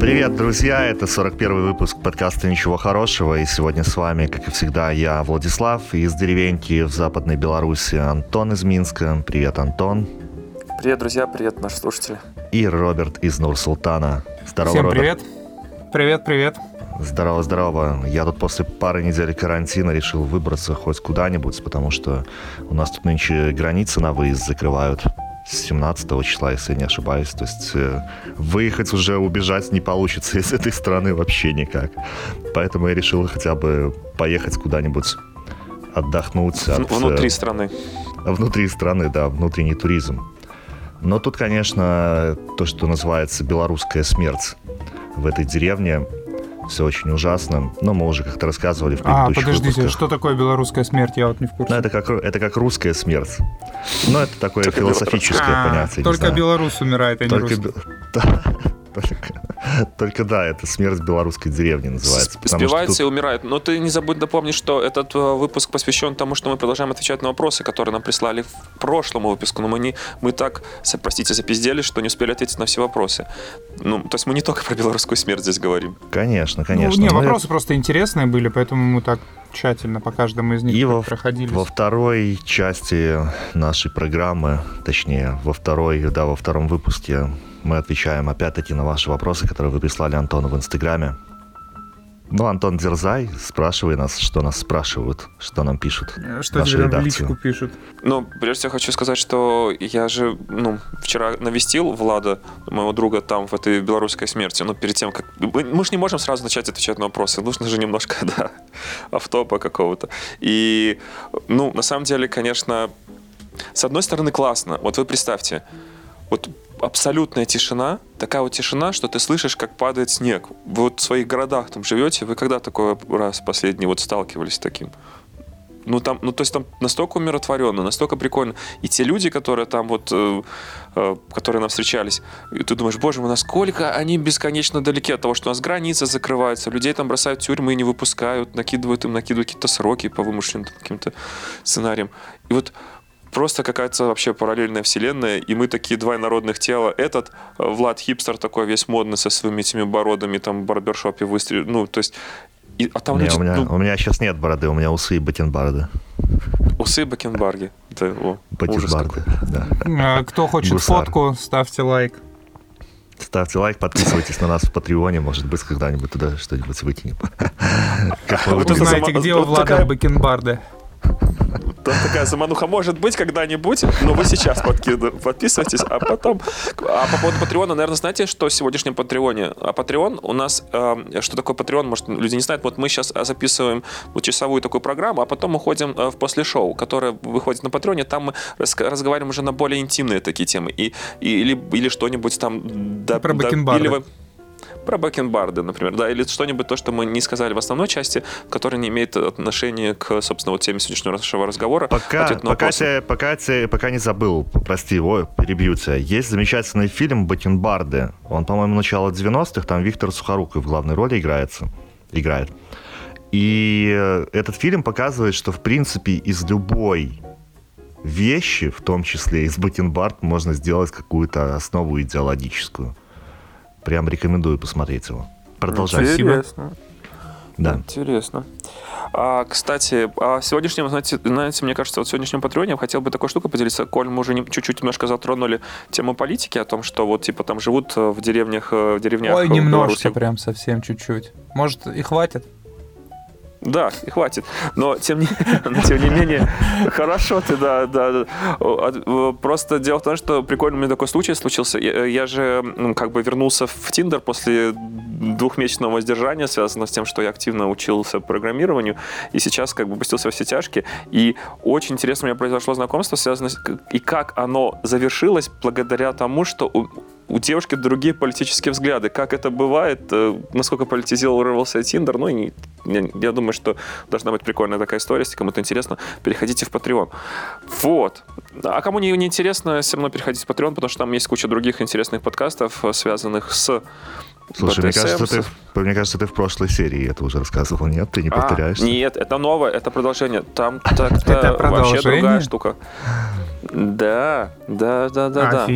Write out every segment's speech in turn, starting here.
Привет, друзья! Это 41 выпуск подкаста «Ничего хорошего». И сегодня с вами, как и всегда, я, Владислав, из деревеньки в Западной Беларуси, Антон из Минска. Привет, Антон. Привет, друзья, привет, наши слушатели. И Роберт из Нур-Султана. Здорово, Всем Роберт. привет. Привет, привет. Здорово, здорово. Я тут после пары недель карантина решил выбраться хоть куда-нибудь, потому что у нас тут нынче границы на выезд закрывают. 17 числа, если не ошибаюсь. То есть э, выехать уже, убежать не получится из этой страны вообще никак. Поэтому я решил хотя бы поехать куда-нибудь отдохнуть. От, внутри э, страны. Внутри страны, да, внутренний туризм. Но тут, конечно, то, что называется белорусская смерть в этой деревне, все очень ужасно. Но мы уже как-то рассказывали в а, предыдущих А, подождите, выпусках. что такое белорусская смерть? Я вот не в курсе. Ну, это как, это как русская смерть. Ну, это такое только философическое а, понятие. Только белорус умирает, а не только... русский. Только, только да, это смерть белорусской деревни называется. Сбивается тут... и умирает. Но ты не забудь напомнить, что этот э, выпуск посвящен тому, что мы продолжаем отвечать на вопросы, которые нам прислали в прошлом выпуску. Но мы, не, мы так, простите, запиздели, что не успели ответить на все вопросы. Ну, то есть мы не только про белорусскую смерть здесь говорим. Конечно, конечно. Ну, не, вопросы просто интересные были, поэтому мы так тщательно по каждому из них и во, проходились. во второй части нашей программы, точнее, во второй, да, во втором выпуске мы отвечаем опять-таки на ваши вопросы, которые вы прислали Антону в Инстаграме. Ну, Антон, дерзай, спрашивай нас, что нас спрашивают, что нам пишут. Э, что тебе в личку пишут? Ну, прежде всего хочу сказать, что я же, ну, вчера навестил Влада, моего друга, там, в этой белорусской смерти, но перед тем, как... Мы, мы же не можем сразу начать отвечать на вопросы, нужно же немножко, да, автопа какого-то. И, ну, на самом деле, конечно, с одной стороны, классно. Вот вы представьте, вот абсолютная тишина, такая вот тишина, что ты слышишь, как падает снег. Вы вот в своих городах там живете, вы когда такой раз последний вот сталкивались с таким? Ну, там, ну, то есть там настолько умиротворенно, настолько прикольно. И те люди, которые там вот, э, э, которые нам встречались, и ты думаешь, боже мой, насколько они бесконечно далеки от того, что у нас границы закрываются, людей там бросают в тюрьмы и не выпускают, накидывают им, накидывают какие-то сроки по вымышленным каким-то сценариям. И вот просто какая-то вообще параллельная вселенная, и мы такие два народных тела. Этот э, Влад Хипстер такой весь модный со своими этими бородами, там в барбершопе выстрелил. Ну, то есть... И, а там не, люди, у, меня, ну... у меня сейчас нет бороды, у меня усы и бакенбарды. Усы и бакенбарги. Это, о, бакенбарды, да. А, кто хочет Гусар. фотку, ставьте лайк. Ставьте лайк, подписывайтесь на нас в Патреоне, может быть, когда-нибудь туда что-нибудь выкинем. Вы знаете, где у Влада бакенбарды? Там такая замануха может быть когда-нибудь, но вы сейчас подписывайтесь, а потом... А по поводу Патреона, наверное, знаете, что в сегодняшнем Патреоне? А Патреон у нас... Э, что такое Патреон, может, люди не знают. Вот мы сейчас записываем вот, часовую такую программу, а потом уходим э, в после шоу, которое выходит на Патреоне. Там мы разговариваем уже на более интимные такие темы. И, и, или, или что-нибудь там... Да, Про да, или, про бэкенбарды, например, да, или что-нибудь, то, что мы не сказали в основной части, которое не имеет отношения к, собственно, вот теме сегодняшнего нашего разговора. Пока, пока, тебя, пока, тебя, пока не забыл, прости, ой, перебью тебя. Есть замечательный фильм «Бакенбарды». Он, по-моему, начало 90-х, там Виктор Сухоруков в главной роли играется, играет. И э, этот фильм показывает, что, в принципе, из любой вещи, в том числе из бакенбард, можно сделать какую-то основу идеологическую. Прям рекомендую посмотреть его. Продолжай. Интересно. Да. Интересно. А, кстати, о сегодняшнем, знаете, знаете, мне кажется, вот в сегодняшнем Патреоне я хотел бы такой штукой поделиться. Коль, мы уже не, чуть-чуть немножко затронули тему политики, о том, что вот, типа, там живут э, в деревнях, э, в деревнях Ой, немножко, прям совсем чуть-чуть. Может, и хватит? Да, и хватит. Но тем не, тем не менее, хорошо ты, да, да. Просто дело в том, что прикольно у меня такой случай случился. Я, я же ну, как бы вернулся в Тиндер после двухмесячного воздержания, связанного с тем, что я активно учился программированию, и сейчас как бы пустился во все тяжкие. И очень интересно у меня произошло знакомство, связанное с... И как оно завершилось благодаря тому, что у девушки другие политические взгляды. Как это бывает, э, насколько политизировался Тиндер, ну, и я, я думаю, что должна быть прикольная такая история. Если кому-то интересно, переходите в Patreon. Вот. А кому не, не интересно, все равно переходите в Patreon, потому что там есть куча других интересных подкастов, связанных с Слушай, мне кажется, ты, мне кажется, ты в прошлой серии это уже рассказывал, нет? Ты не А, повторяешься? нет, это новое, это продолжение. Там так-то вообще другая штука. Да, да, да, да, да.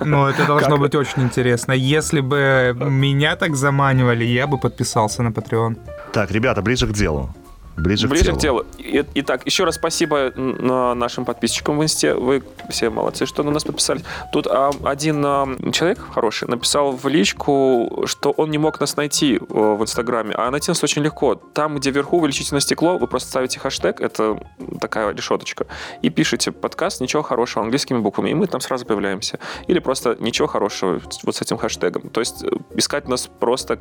Ну, это должно Как? быть очень интересно. Если бы меня так заманивали, я бы подписался на Patreon. Так, ребята, ближе к делу. Ближе, Ближе к к делу. делу. И- Итак, еще раз спасибо на нашим подписчикам в Инсте. Вы все молодцы, что на нас подписались. Тут а, один а, человек хороший написал в личку, что он не мог нас найти э, в Инстаграме. А найти нас очень легко. Там, где вверху увеличительное стекло, вы просто ставите хэштег, это такая решеточка, и пишите подкаст «Ничего хорошего» английскими буквами, и мы там сразу появляемся. Или просто «Ничего хорошего» вот с этим хэштегом. То есть э, искать нас просто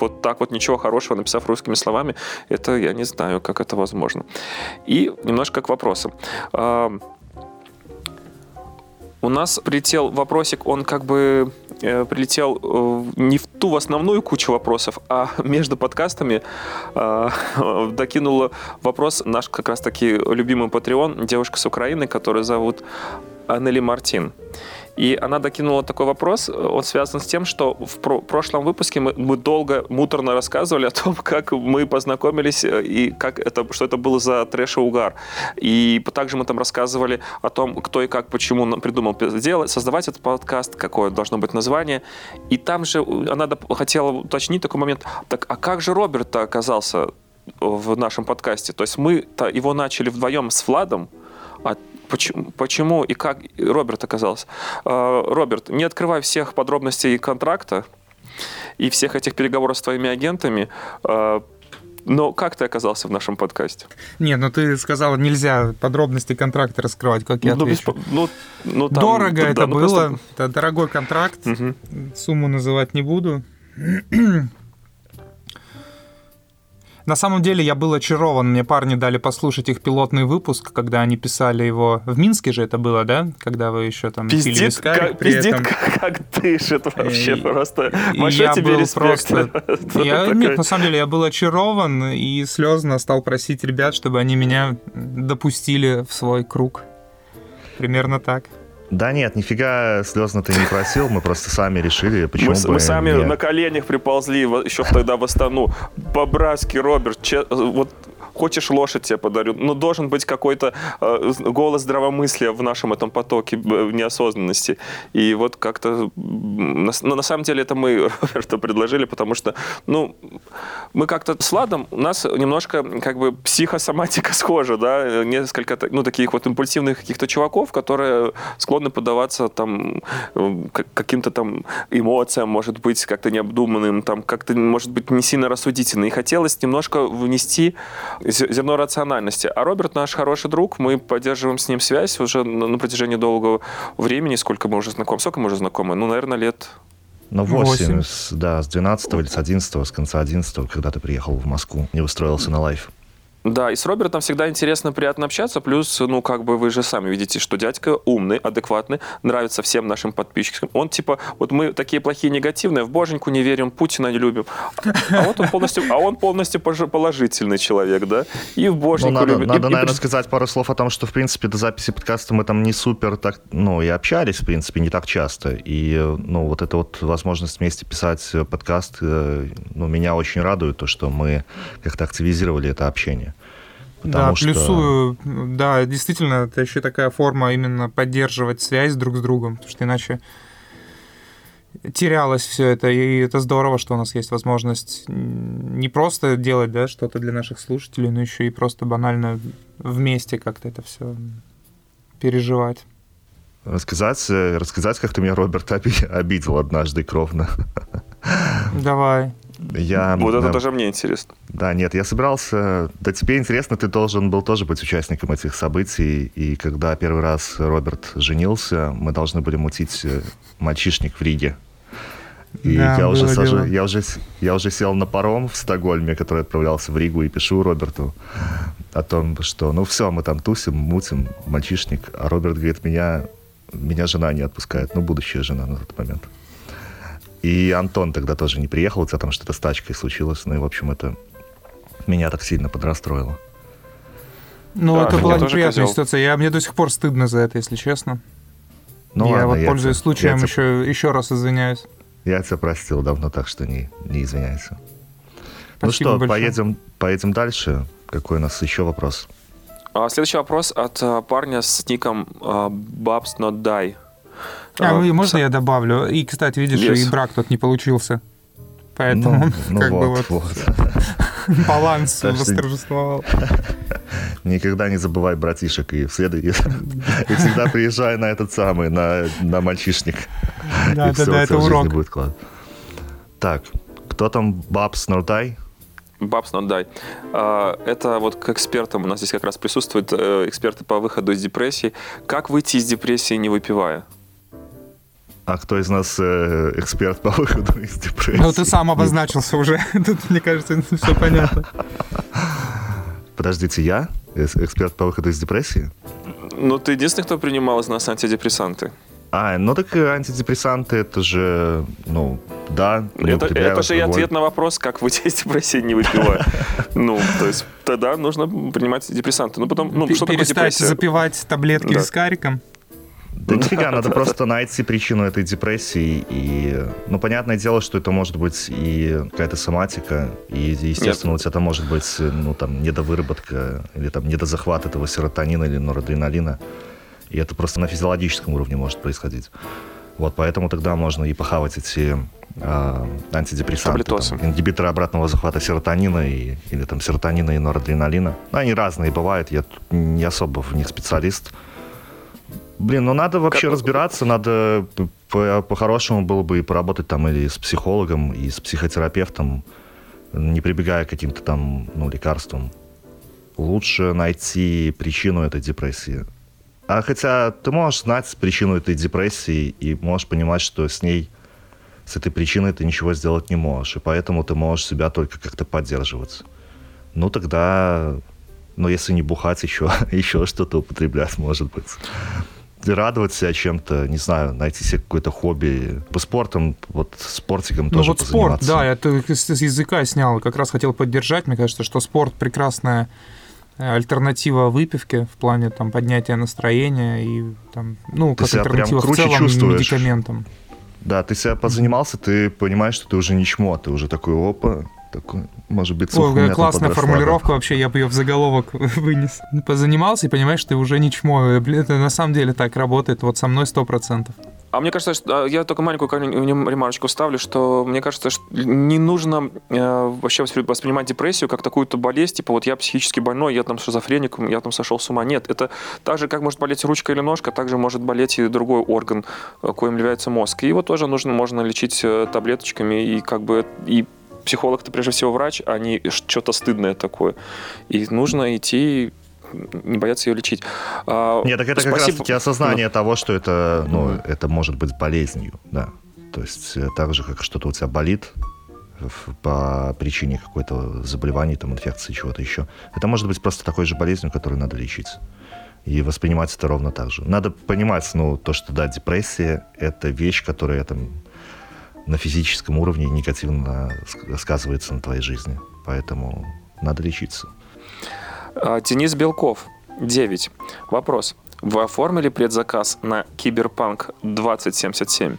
вот так вот ничего хорошего, написав русскими словами, это я не знаю, как это возможно. И немножко к вопросам. А, У нас прилетел вопросик, он как бы э, прилетел э, не в ту основную кучу вопросов, а между подкастами э, докинула вопрос наш как раз-таки любимый Patreon, девушка с Украины, которую зовут Аннели Мартин. И она докинула такой вопрос, он связан с тем, что в про- прошлом выпуске мы, мы долго, муторно рассказывали о том, как мы познакомились э, и как это, что это был за трэш и угар. И также мы там рассказывали о том, кто и как, почему придумал делать, создавать этот подкаст, какое должно быть название. И там же она доп- хотела уточнить такой момент, так а как же Роберт оказался в нашем подкасте? То есть мы-то его начали вдвоем с Владом, а почему, почему и как Роберт оказался? А, Роберт, не открывай всех подробностей контракта и всех этих переговоров с твоими агентами, а, но как ты оказался в нашем подкасте? Нет, ну ты сказал, нельзя подробности контракта раскрывать, как я ну, без отвечу. по- ну, ну, там- Дорого да, это ну, было, просто- это дорогой контракт, Мгм. сумму называть не буду. На самом деле я был очарован. Мне парни дали послушать их пилотный выпуск, когда они писали его в Минске же это было, да? Когда вы еще там пили Пиздит, вискарик как, при пиздит этом. как, как дышит вообще И- просто. Большой я тебе был респект. просто... Я, Нет, на самом деле, я был очарован и слезно стал просить ребят, чтобы они меня допустили в свой круг. Примерно так. Да нет, нифига слезно ты не просил, мы просто сами решили, почему Мы, бы мы сами не- на коленях приползли еще тогда в Астану. По-братски, Роберт, че- вот хочешь лошадь тебе подарю. Ну, должен быть какой-то э, голос здравомыслия в нашем этом потоке неосознанности. И вот как-то... На, на самом деле это мы Роберту предложили, потому что, ну, мы как-то с Ладом, у нас немножко как бы психосоматика схожа, да, несколько, ну, таких вот импульсивных каких-то чуваков, которые склонны поддаваться там э, каким-то там эмоциям, может быть, как-то необдуманным, там как-то, может быть, не сильно рассудительно. И хотелось немножко внести зерно рациональности. А Роберт наш хороший друг, мы поддерживаем с ним связь уже на, на протяжении долгого времени. Сколько мы уже знакомы? Сколько мы уже знакомы? Ну, наверное, лет Ну, 8, Восемь. с- да, с 12 или с 11, с конца 11, когда ты приехал в Москву, не устроился на лайф. Да, и с Робертом всегда интересно, приятно общаться. Плюс, ну, как бы вы же сами видите, что дядька умный, адекватный, нравится всем нашим подписчикам. Он типа, вот мы такие плохие, негативные, в боженьку не верим, Путина не любим. А вот он полностью, а он полностью положительный человек, да? И в Ну, боженьку надо, любит. и- надо, и наверное, при- сказать пару слов о том, что, в принципе, до записи подкаста мы там не супер так, ну, и общались, в принципе, не так часто. И, ну, вот эта вот возможность вместе писать подкаст, э, ну, меня очень радует, то, что мы как-то активизировали это общение. Потому да, что- плюсую, да, действительно, это еще такая форма именно поддерживать связь друг с другом, потому что иначе терялось все это, и это здорово, что у нас есть возможность не просто делать, да, что-то для наших слушателей, но еще и просто банально вместе как-то это все переживать. Рассказать, э, рассказать, как ты меня, Роберт, оби- обидел однажды кровно. Давай. Я, Вот это да, даже мне интересно. Да, нет, я собирался... Да тебе интересно, ты должен был тоже быть участником этих событий. И когда первый раз Роберт женился, мы должны были мутить э, мальчишник в Риге. И Да, я, уже было сажу- дело. я, уже, я уже сел на паром в Стокгольме, который отправлялся в Ригу, и пишу Роберту о том, что ну все, мы там тусим, мутим, мальчишник. А Роберт говорит, меня, меня жена не отпускает, ну, будущая жена на тот момент. И Антон тогда тоже не приехал, у тебя там что-то с тачкой случилось. Ну и, в общем, это меня так сильно подрастроило. Ну, Да, это была неприятная козел. ситуация. Я, мне до сих пор стыдно за это, если честно. Ну я ладно, вот, пользуясь те- случаем, я еще, еще раз извиняюсь. Я тебя простил давно, так что не, не извиняйся. ну Спасибо что, большое. поедем, поедем дальше. Какой у нас еще вопрос? А, следующий вопрос от а, парня с ником а, Babs Not Die. А, А, вы- можно я добавлю? И, кстати, видишь, Yes. и брак тут не получился. Поэтому ну, ну как бы вот, вот вот. баланс восторжествовал. Никогда не забывай братишек и, вслед... и всегда приезжай на этот самый, на, на мальчишник. Да, И да, всё да, это урок. будет классно. Так, кто там Бабс Нордай? Not Die. А, Это вот к экспертам, у нас здесь как раз присутствуют э, эксперты по выходу из депрессии. Как выйти из депрессии, не выпивая? А кто из нас э, эксперт по выходу из депрессии? Ну, ты сам обозначился уже. Тут, мне кажется, все понятно. Подождите, я? Эксперт по выходу из депрессии? Ну, ты единственный, кто принимал из нас антидепрессанты. А, ну так и антидепрессанты, это же, ну, да, не Это, это же и ответ на вопрос, как выйти из депрессии, не выпивая. Ну, то есть тогда нужно принимать антидепрессанты. Ну, потом, ну, что такое Перестать депрессия? запивать таблетки с кариком. Да нифига, надо просто найти причину этой депрессии. И, ну, понятное дело, что это может быть и какая-то соматика, и, естественно, у тебя это может быть, ну, там, недовыработка или там недозахват этого серотонина или норадреналина. И это просто на физиологическом уровне может происходить. Вот, поэтому тогда можно и похавать эти а, антидепрессанты, там, ингибиторы обратного захвата серотонина и, или там серотонина и норадреналина. Ну, они разные бывают, я не особо в них специалист. Блин, ну надо вообще Как- разбираться, надо по- по-хорошему было бы и поработать там или с психологом, и с психотерапевтом, не прибегая к каким-то там, ну, лекарствам. Лучше найти причину этой депрессии. А хотя ты можешь знать причину этой депрессии и можешь понимать, что с ней, с этой причиной ты ничего сделать не можешь, и поэтому ты можешь себя только как-то поддерживать. Ну тогда, ну если не бухать, еще, еще что-то употреблять, может быть. И радовать себя чем-то, не знаю, найти себе какое-то хобби. По спортом, вот спортиком Ну тоже вот спорт, да, я с с языка снял, как раз хотел поддержать. Мне кажется, что спорт прекрасная э, альтернатива выпивке в плане там поднятия настроения и там, ну, Ты как себя прям альтернатива в целом чувствуешь. медикаментам. Да, ты себя позанимался, ты понимаешь, что ты уже не чмо, ты уже такой, опа, такой, может быть, Ой, классная подросла, формулировка вообще, я бы ее в заголовок вынес. Позанимался и понимаешь, что ты уже не чмо. Блин, Это на самом деле так работает, вот со мной сто процентов. А мне кажется, что а, я только маленькую ремарочку ставлю, что мне кажется, что не нужно э, вообще воспри- воспринимать депрессию как такую-то болезнь, типа вот я психически больной, я там шизофреник, я там сошел с ума. Нет, это так же, как может болеть ручка или ножка, так же может болеть и другой орган, э, коим является мозг. И его тоже нужно, можно лечить э, таблеточками, и как бы и психолог это прежде всего врач, а не что-то стыдное такое. И нужно идти не бояться ее лечить. А, Нет, так это как спасибо. раз-таки осознание того, что это, ну, это может быть болезнью, да. То есть э, так же, как что-то у тебя болит по причине какой-то заболевания, там, инфекции, чего-то еще. Это может быть просто такой же болезнью, которую надо лечить. И воспринимать это ровно так же. Надо понимать, ну, то, что, да, депрессия — это вещь, которая там на физическом уровне негативно ск- сказывается на твоей жизни. Поэтому надо лечиться. А, Денис Белков, 9. Вопрос. Вы оформили предзаказ на Киберпанк 2077?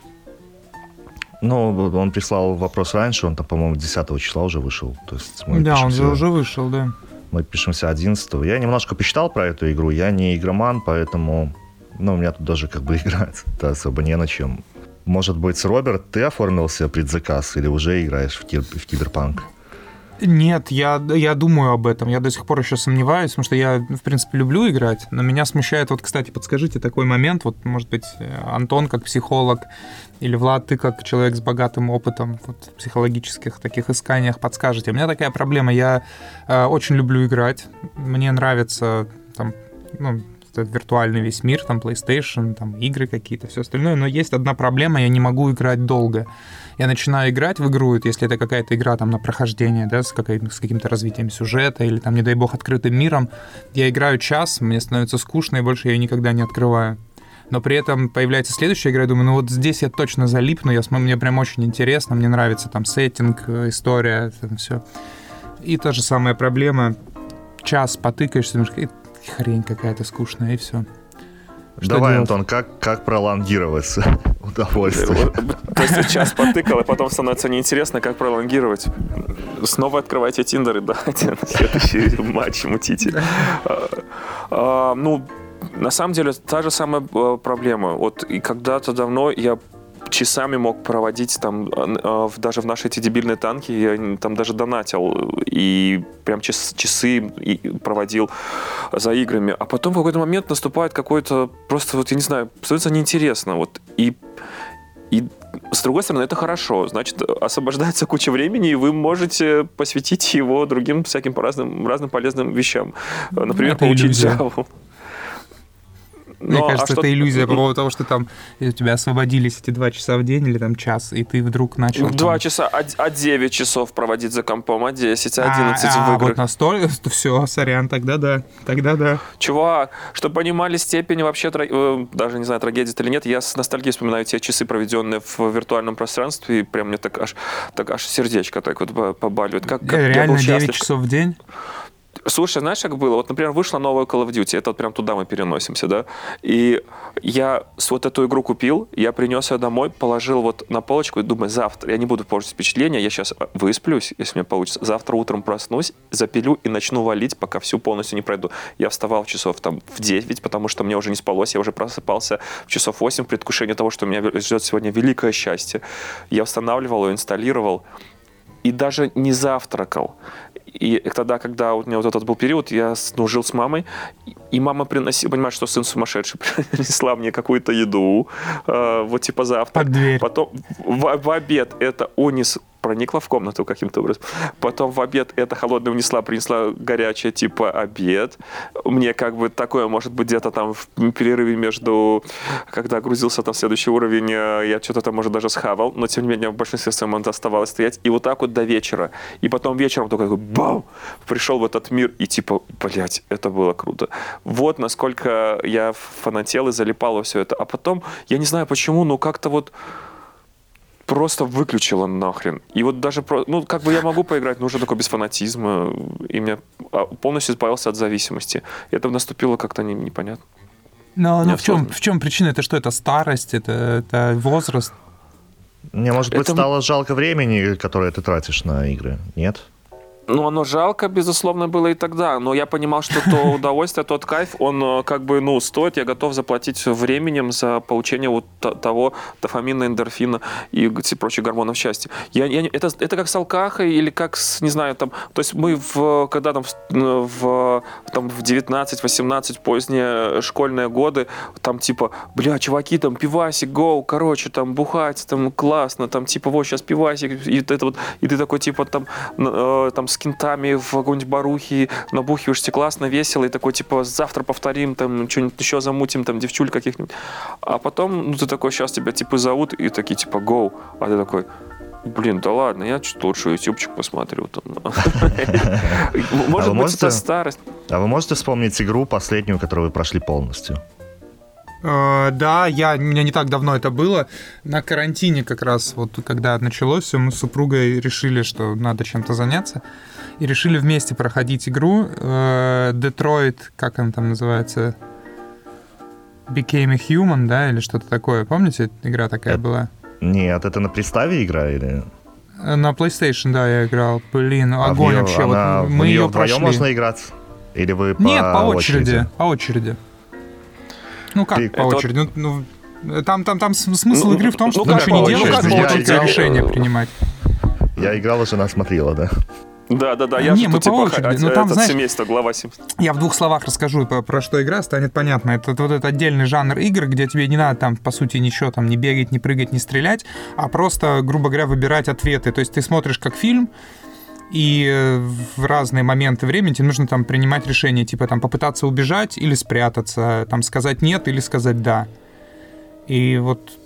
Ну, он прислал вопрос раньше, он там, по-моему, 10 числа уже вышел. То есть мы да, он пишемся- же уже вышел, да. Мы пишемся 11 Я немножко почитал про эту игру. Я не игроман, поэтому... Ну, у меня тут даже как бы играть да, особо не на чем. Может быть, Роберт, ты оформил себе предзаказ или уже играешь в, киб- в Киберпанк? Нет, я, я думаю об этом. Я до сих пор еще сомневаюсь, потому что я, в принципе, люблю играть. Но меня смущает, вот, кстати, подскажите такой момент, вот, может быть, Антон как психолог или Влад, ты как человек с богатым опытом вот, в психологических таких исканиях подскажете. У меня такая проблема, я э, очень люблю играть, мне нравится там, ну, этот виртуальный весь мир, там PlayStation, там игры какие-то, все остальное, но есть одна проблема, я не могу играть долго. Я начинаю играть в игру, если это какая-то игра там на прохождение, да, с, с каким-то развитием сюжета или там, не дай бог, открытым миром, я играю час, мне становится скучно, и больше я ее никогда не открываю. Но при этом появляется следующая игра, я думаю, ну вот здесь я точно залипну, я мне прям очень интересно, мне нравится там сеттинг, э, история, там все. И та же самая проблема, час потыкаешься, «Э, хрень какая-то скучная, и все. Что Давай, делать? Антон, как, как пролонгировать удовольствие. То есть час потыкал, и потом становится неинтересно, как пролонгировать. Снова открывайте Тиндер и давайте на следующий матч мутите. А, а, ну, на самом деле, та же самая э, проблема. Вот и когда-то давно я часами мог проводить там, э, даже в наши эти дебильные танки, я там даже донатил и прям час, часы проводил за играми. А потом в какой-то момент наступает какой-то просто, вот я не знаю, становится неинтересно. Вот, и, и с другой стороны, это хорошо. Значит, освобождается куча времени, и вы можете посвятить его другим всяким разным, разным полезным вещам. Например, это получить Java. Мне Но, кажется, а это иллюзия по поводу того, что там у тебя освободились эти два часа в день или там час, и ты вдруг начал... Два там... часа, а, а 9 часов проводить за компом, а 10, а 11 а, в играх. А, вот настолько, все, сорян, тогда да, тогда да. Чувак, чтобы понимали степень вообще, э, даже не знаю, трагедии или нет, я с ностальгией вспоминаю те часы, проведенные в виртуальном пространстве, и прям мне так аж, так аж сердечко так вот побаливает. Как, как Реально я был 9 счастлив. часов в день? Слушай, знаешь, как было? Вот, например, вышла новая Call of Duty, это вот прям туда мы переносимся, да? И я вот эту игру купил, я принес ее домой, положил вот на полочку и думаю, завтра, я не буду портить впечатление, я сейчас высплюсь, если мне получится. Завтра утром проснусь, запилю и начну валить, пока всю полностью не пройду. Я вставал часов там в 9, потому что мне уже не спалось, я уже просыпался в часов 8 в предвкушении того, что меня ждет сегодня великое счастье. Я устанавливал, инсталлировал, и даже не завтракал. И тогда, когда у меня вот этот был период, я ну, жил с мамой, и мама приносила, понимаешь, что сын сумасшедший, принесла мне какую-то еду, э, вот типа завтра. Под дверь. Потом в, в обед это унис проникла в комнату каким-то образом. Потом в обед это холодное унесла, принесла горячее, типа обед. Мне как бы такое, может быть, где-то там в перерыве между, когда грузился там следующий уровень, э, я что-то там, может, даже схавал, но тем не менее в большинстве своем он оставалось стоять. И вот так вот до вечера. И потом вечером только бам! Пришел в этот мир и типа, блядь, это было круто. Вот насколько я фанател и залипал во все это. А потом, я не знаю почему, но как-то вот просто выключила нахрен. И вот даже, про, ну, как бы я могу поиграть, но уже такой без фанатизма, и меня а, полностью избавился от зависимости. И это наступило как-то не, непонятно. Но, но в, чем, в чем причина? Это что? Это старость? Это, это возраст? Не, может быть, это... стало жалко времени, которое ты тратишь на игры, нет? Ну, оно жалко, безусловно, было и тогда, но я понимал, что то удовольствие, тот кайф, он э, как бы, ну, стоит, я готов заплатить временем за получение вот того дофамина, эндорфина и прочих гормонов счастья. Я, я, это, это как с алкахой или как с, не знаю, там, то есть мы в, когда там в, в, там, в 19-18 поздние школьные годы, там типа, бля, чуваки, там пивасик, гоу, короче, там бухать, там классно, там типа, вот сейчас пивасик, и это вот, и ты такой типа там, э, там с кентами в какой-нибудь барухе, набухиваешься классно, весело, и такой, типа, завтра повторим, там, что-нибудь еще замутим, там, девчуль каких-нибудь. А потом, ну, ты такой, сейчас тебя, типа, зовут, и такие, типа, go. А ты такой, Блин, да ладно, я чуть лучше ютубчик посмотрю. Может быть, это старость. А вы можете вспомнить игру последнюю, которую вы прошли полностью? Uh, да, я, у меня не так давно это было. На карантине как раз, вот когда началось все, мы с супругой решили, что надо чем-то заняться. И решили вместе проходить игру. Детройт, uh, как она там называется? Became a Human, да, или что-то такое. Помните, игра такая это... была? Нет, это на приставе игра или... На PlayStation, да, я играл. Блин, а огонь ее, вообще. Она, вот мы ее прошли. можно играть? Или вы по Нет, по очереди. очереди. По очереди. Ну как Ты, по очереди? Вот... Ну, ну, там, там, там смысл ну, игры в том, что ну, ты ничего не делаешь, нужно только играл... решение принимать. Я играл, жена смотрела, да. Да, да, да. Я не, мы по типа, очереди. Ну, там, знаешь, семейство, глава 7. Я в двух словах расскажу, про, про что игра станет понятно. Это вот этот отдельный жанр игр, где тебе не надо там, по сути, ничего там не бегать, не прыгать, не стрелять, а просто, грубо говоря, выбирать ответы. То есть ты смотришь как фильм, и э, в разные моменты времени тебе нужно там принимать решение, типа там попытаться убежать или спрятаться, там сказать нет или сказать да. И вот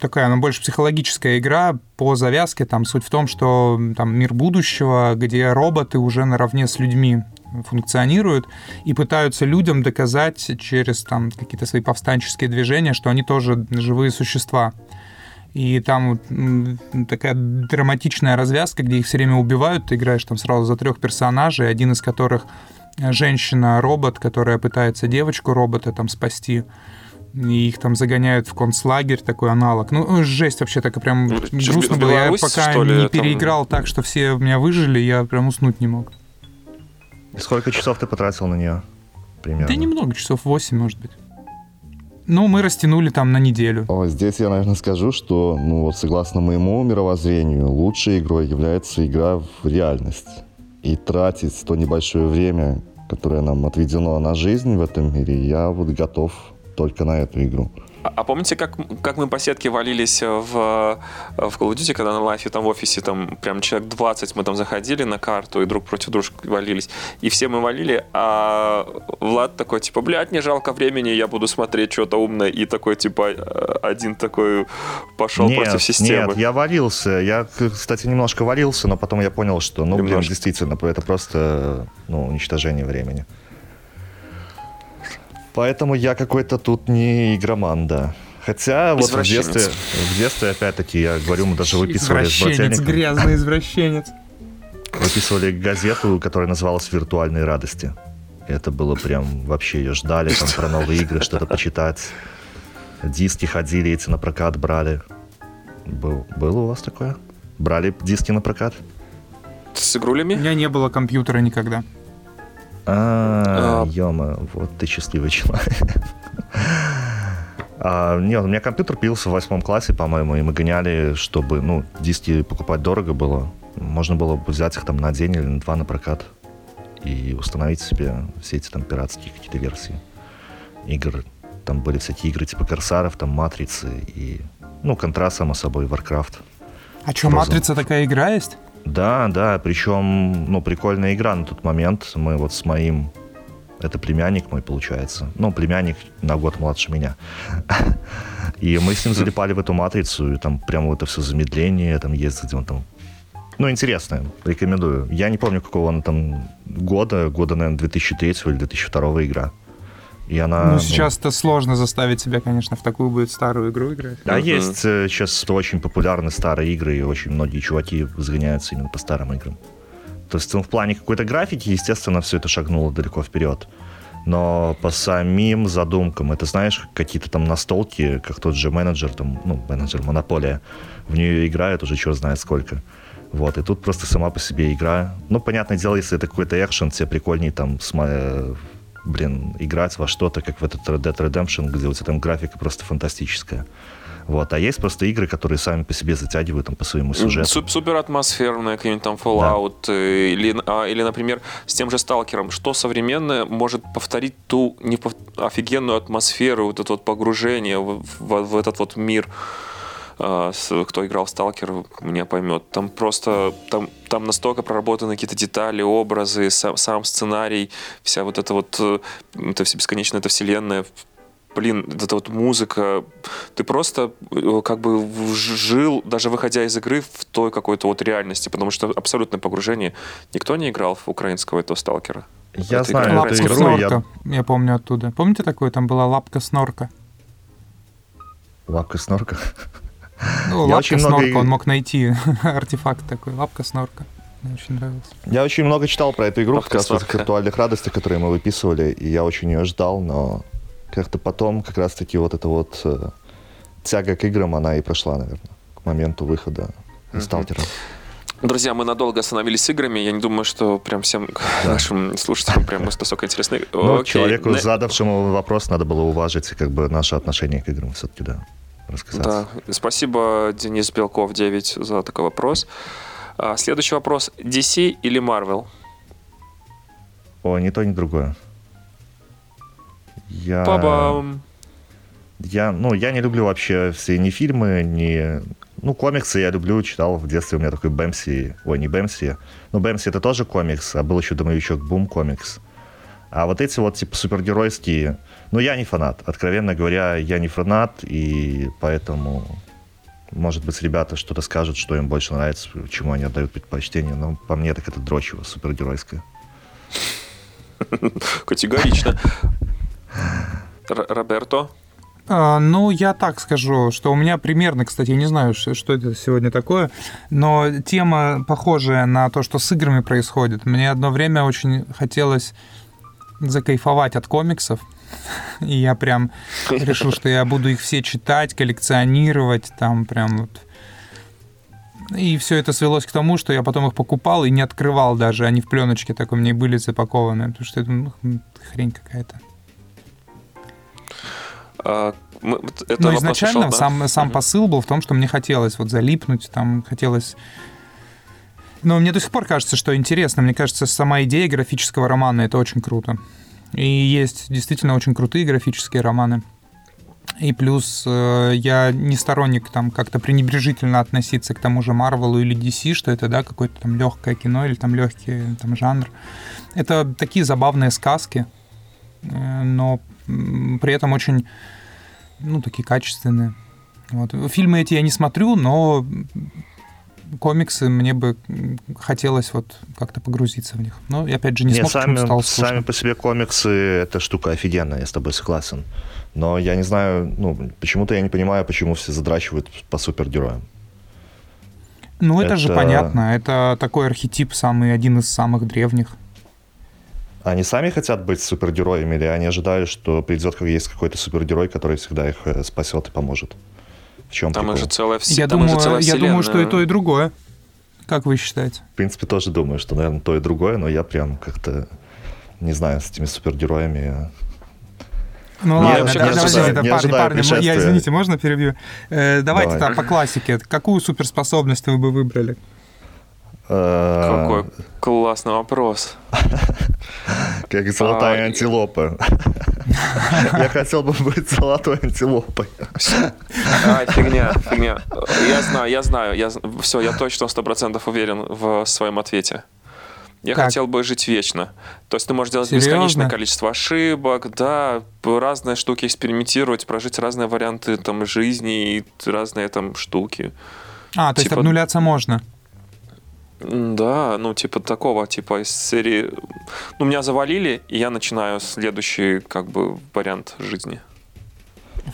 такая, она больше психологическая игра по завязке. Там суть в том, что там мир будущего, где роботы уже наравне с людьми функционируют и пытаются людям доказать через там какие-то свои повстанческие движения, что они тоже живые существа. И там такая драматичная развязка, где их все время убивают. Ты играешь там сразу за трех персонажей, один из которых женщина-робот, которая пытается девочку-робота там спасти. и их там загоняют в концлагерь, такой аналог. Ну, жесть вообще, так и прям чё, грустно было. Я пока ли, не там? переиграл так, что все меня выжили, я прям уснуть не мог. Сколько часов ты потратил на нее? Примерно. Да немного, часов 8, может быть. Ну, мы растянули там на неделю. Здесь я, наверное, скажу, что, ну вот, согласно моему мировоззрению, лучшей игрой является игра в реальность. И тратить то небольшое время, которое нам отведено на жизнь в этом мире, я вот готов только на эту игру. А, а помните, как, как мы по сетке валились в, в Call of Duty, когда на лайфе там в офисе там прям человек 20 мы там заходили на карту и друг против дружки валились. И все мы валили, а Влад такой, типа, блядь, не жалко времени, я буду смотреть что-то умное. И такой, типа, э, один такой пошел нет, против системы. Нет, я валился. Я, кстати, немножко валился, но потом я понял, что, ну, блин, действительно, это просто, ну, уничтожение времени. Поэтому я какой-то тут не игроман, да. Хотя вот в детстве, в детстве, опять-таки, я говорю, мы даже выписывали с Извращенец, брательником, грязный извращенец. выписывали газету, которая называлась «Виртуальные радости». Это было прям, вообще ее ждали, там про новые игры что-то почитать. Диски ходили, эти на прокат брали. Был, было у вас такое? Брали диски на прокат? С У игрулями? меня не было компьютера никогда. А, А. ё вот ты счастливый человек. А, нет, у меня компьютер пился в восьмом классе, по-моему, и мы гоняли, чтобы, ну, диски покупать дорого было. Можно было бы взять их там на день или на два на прокат и установить себе все эти там пиратские какие-то версии игр. Там были всякие игры типа Корсаров, там Матрицы и, ну, Контра, само собой, Warcraft. А что, Frozen. Матрица такая игра есть? Да, да, причем, ну, прикольная игра на тот момент. Мы вот с моим... Это племянник мой, получается. Ну, племянник на год младше меня. И мы с ним залипали в эту матрицу, и там прямо это все замедление, там ездить, где он там... Ну, интересно, рекомендую. Я не помню, какого она там года, года, наверное, 2003 или 2002 игра. И она... ну, сейчас-то сложно заставить себя, конечно, в такую будет старую игру играть. Да, Мгм. есть э, сейчас очень популярны старые игры, и очень многие чуваки загоняются именно по старым играм. То есть ну, в плане какой-то графики, естественно, все это шагнуло далеко вперед. Но по самим задумкам, это знаешь, какие-то там настолки, как тот же менеджер, там, ну, менеджер Монополия, в нее играют уже черт знает сколько. Вот, и тут просто сама по себе игра. Ну, понятное дело, если это какой-то экшен, тебе прикольнее там, сма- э, блин, играть во что-то, как в этот Red Dead Redemption, где у тебя там графика просто фантастическая. Вот, а есть просто игры, которые сами по себе затягивают там по своему сюжету. Суп- Супер атмосферная, какой-нибудь там Fallout, э, или, а, или, например, с тем же Сталкером. Что современное может повторить ту непов- офигенную атмосферу, вот это вот погружение в, в- в этот вот мир? А, Кто играл в Сталкер, меня поймет. Там просто там, там настолько проработаны какие-то детали, образы, сам, сам сценарий, вся вот эта вот э, это все бесконечная эта вселенная. Блин, вот эта вот музыка, ты просто э, как бы жил, даже выходя из игры, в той какой-то вот реальности, потому что абсолютное погружение. Никто не играл в украинского этого сталкера. Я Это знаю игра. эту Лапка игру, снорка, я... я... помню оттуда. Помните такое? Там была лапка снорка. Ну, Я лапка очень много снорка, и- он мог найти артефакт такой. Лапка снорка. Мне очень нравилось. Я очень много читал про эту игру, Лапка как раз снорка. виртуальных радостях, которые мы выписывали, и я очень ее ждал, но как-то потом как раз-таки вот эта вот э, тяга к играм, она и прошла, наверное, к моменту выхода Мгм. Сталкера. Друзья, мы надолго остановились с играми. Я не думаю, что прям всем нашим слушателям прям настолько интересны. Ну, Окей. человеку, Не- задавшему вопрос, надо было уважить как бы наше отношение к играм все-таки, да, рассказать. Да, спасибо, Денис Белков 9 за такой вопрос. А, Следующий вопрос. DC или Marvel? О, ни то, ни другое. Я... Па-бам! Я, ну, я не люблю вообще все ни фильмы, ни... Ну, комиксы я люблю, читал в детстве. У меня такой Бэмси... Ой, не Бэмси. Ну, Бэмси это тоже комикс, а был еще домовичок Бум комикс. А вот эти вот, типа, супергеройские... Ну, я не фанат. Откровенно говоря, я не фанат, и поэтому... Может быть, ребята что-то скажут, что им больше нравится, чему они отдают предпочтение. Но по мне так это дрочево, супергеройское. Категорично. Роберто? А, ну, я так скажу, что у меня примерно, кстати, я не знаю, что это сегодня такое, но тема похожая на то, что с играми происходит. Мне одно время очень хотелось закайфовать от комиксов, И я прям решил, что я буду их все читать, коллекционировать, там прям вот. И все это свелось к тому, что я потом их покупал и не открывал даже. Они в пленочке такой мне были запакованы. Потому что это ну, хрень какая-то. А, мы- это Но изначально пришел, да? сам, сам Мгм. посыл был в том, что мне хотелось вот залипнуть, там хотелось... Но мне до сих пор кажется, что интересно. Мне кажется, сама идея графического романа — это очень круто. И есть действительно очень крутые графические романы. И плюс э, я не сторонник там как-то пренебрежительно относиться к тому же Марвелу или DC, что это, да, какое-то там легкое кино или там легкий там жанр. Это такие забавные сказки, э, но при этом очень, ну, такие качественные. Вот. Фильмы эти я не смотрю, но комиксы мне бы хотелось вот как-то погрузиться в них. Но я опять же не, Не, смог, сами, стало скучно. сами по себе комиксы это штука офигенная, я с тобой согласен. Но я не знаю, ну, почему-то я не понимаю, почему все задрачивают по супергероям. Ну, это, же Это- понятно. Это такой архетип, самый один из самых древних. Они сами хотят быть супергероями, или они ожидают, что придет как есть какой-то супергерой, который всегда их э, спасет и поможет? В чем Там прикол? же целая вс- я там думаю, же целая я думаю, что и то, и другое. Как вы считаете? В принципе, тоже думаю, что, наверное, то и другое, но я прям как-то не знаю, с этими супергероями. Ну Не, ладно, вообще давайте, не да, парни, ожидаю парни, я, извините, можно перебью? Э, давайте Давай. так, по классике. Какую суперспособность вы бы выбрали? Э, Какой классный вопрос. Как золотая А, антилопа. Я хотел бы быть золотой антилопой. А, фигня, фигня. Я знаю, я знаю. Я, все, я точно сто процентов уверен в своем ответе. Я Так. хотел бы жить вечно. То есть ты можешь делать Серьезно? бесконечное количество ошибок, да, разные штуки экспериментировать, прожить разные варианты там жизни и разные там штуки. А, то есть Типа- обнуляться можно. Да, ну типа такого, типа из серии. Ну, меня завалили, и я начинаю следующий как бы вариант жизни.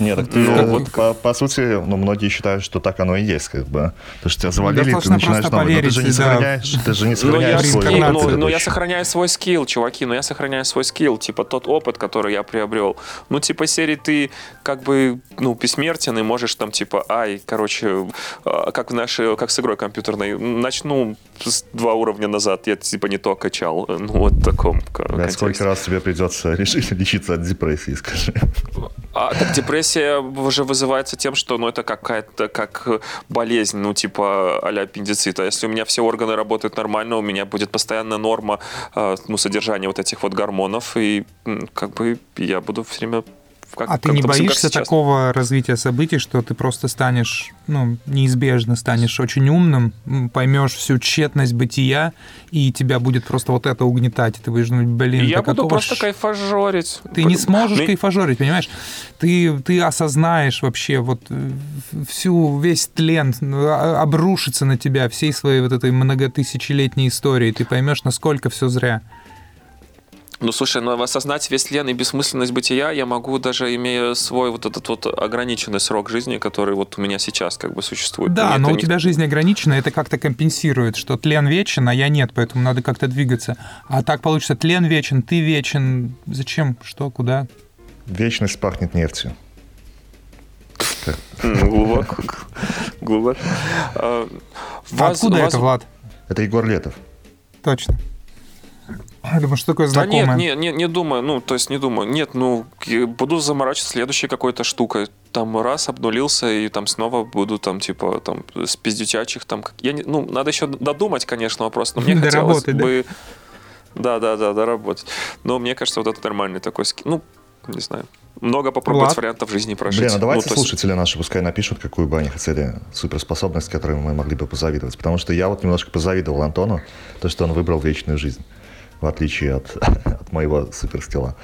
Нет, так ты, Ну, вот по, по сути, ну, многие считают, что так оно и есть, как бы. Потому что тебя завалили, и ты начинаешь новый. Но ты же не поверить, да. сохраняешь, ты же не Ну я, сохраняешь свой скилл, опыт инкарнации. ну, ну, я сохраняю свой скилл, чуваки, но я сохраняю свой скилл, типа тот опыт, который я приобрел. Ну, типа серии ты как бы, ну, бессмертен и можешь там, типа, ай, короче, а, как в нашей, как с игрой компьютерной, начну с два уровня назад, я типа не то качал, ну, вот в таком контексте. сколько раз тебе придется решить лечиться от депрессии, скажи. А так депрессия уже вызывается тем, что ну, это какая-то как болезнь, ну типа а-ля аппендицита. Если у меня все органы работают нормально, у меня будет постоянная норма э, ну, содержания вот этих вот гормонов, и как бы я буду все время как, А ты не боишься такого развития событий, что ты просто станешь, ну, неизбежно станешь очень умным, поймешь всю тщетность бытия, и тебя будет просто вот это угнетать, и ты будешь думать, блин, я так буду какого просто ж- кайфажорить. Ты не сможешь Ну, кайфажорить, понимаешь? Ты, ты осознаешь вообще вот э, всю, весь тлен а- обрушится на тебя всей своей вот этой многотысячелетней историей. Ты поймешь, насколько все зря. Ну, слушай, ну, осознать весь лен и бессмысленность бытия я могу даже имея свой вот этот вот ограниченный срок жизни, который вот у меня сейчас как бы существует. Да, Мне но у не- тебя жизнь ограничена, это как-то компенсирует, что тлен вечен, а я нет, поэтому надо как-то двигаться. А так получится, тлен вечен, ты вечен. Зачем? Что? Куда? Вечность пахнет нефтью. Глубоко. Глубоко. А, А Откуда это, Влад? Это Егор Летов. Точно. Я думаю, что такое Да знакомое. нет, не, не, не думаю, ну, то есть не думаю. Нет, ну, буду заморачиваться следующей какой-то штукой. Там раз обнулился, и там снова буду там, типа, там, с пиздючачих, там, я не, ну, надо еще додумать, конечно, вопрос, но мне хотелось да? бы... Да, да, да, доработать. Но мне кажется, вот это нормальный такой ски... Ну, не знаю. Много попробовать Влад? вариантов жизни прожить. Блин, а давайте Ну, то есть- слушатели наши пускай напишут, какую бы они хотели суперспособность, которой мы могли бы позавидовать. Потому что я вот немножко позавидовал Антону, то, что он выбрал вечную жизнь, в отличие от, от моего суперскилла.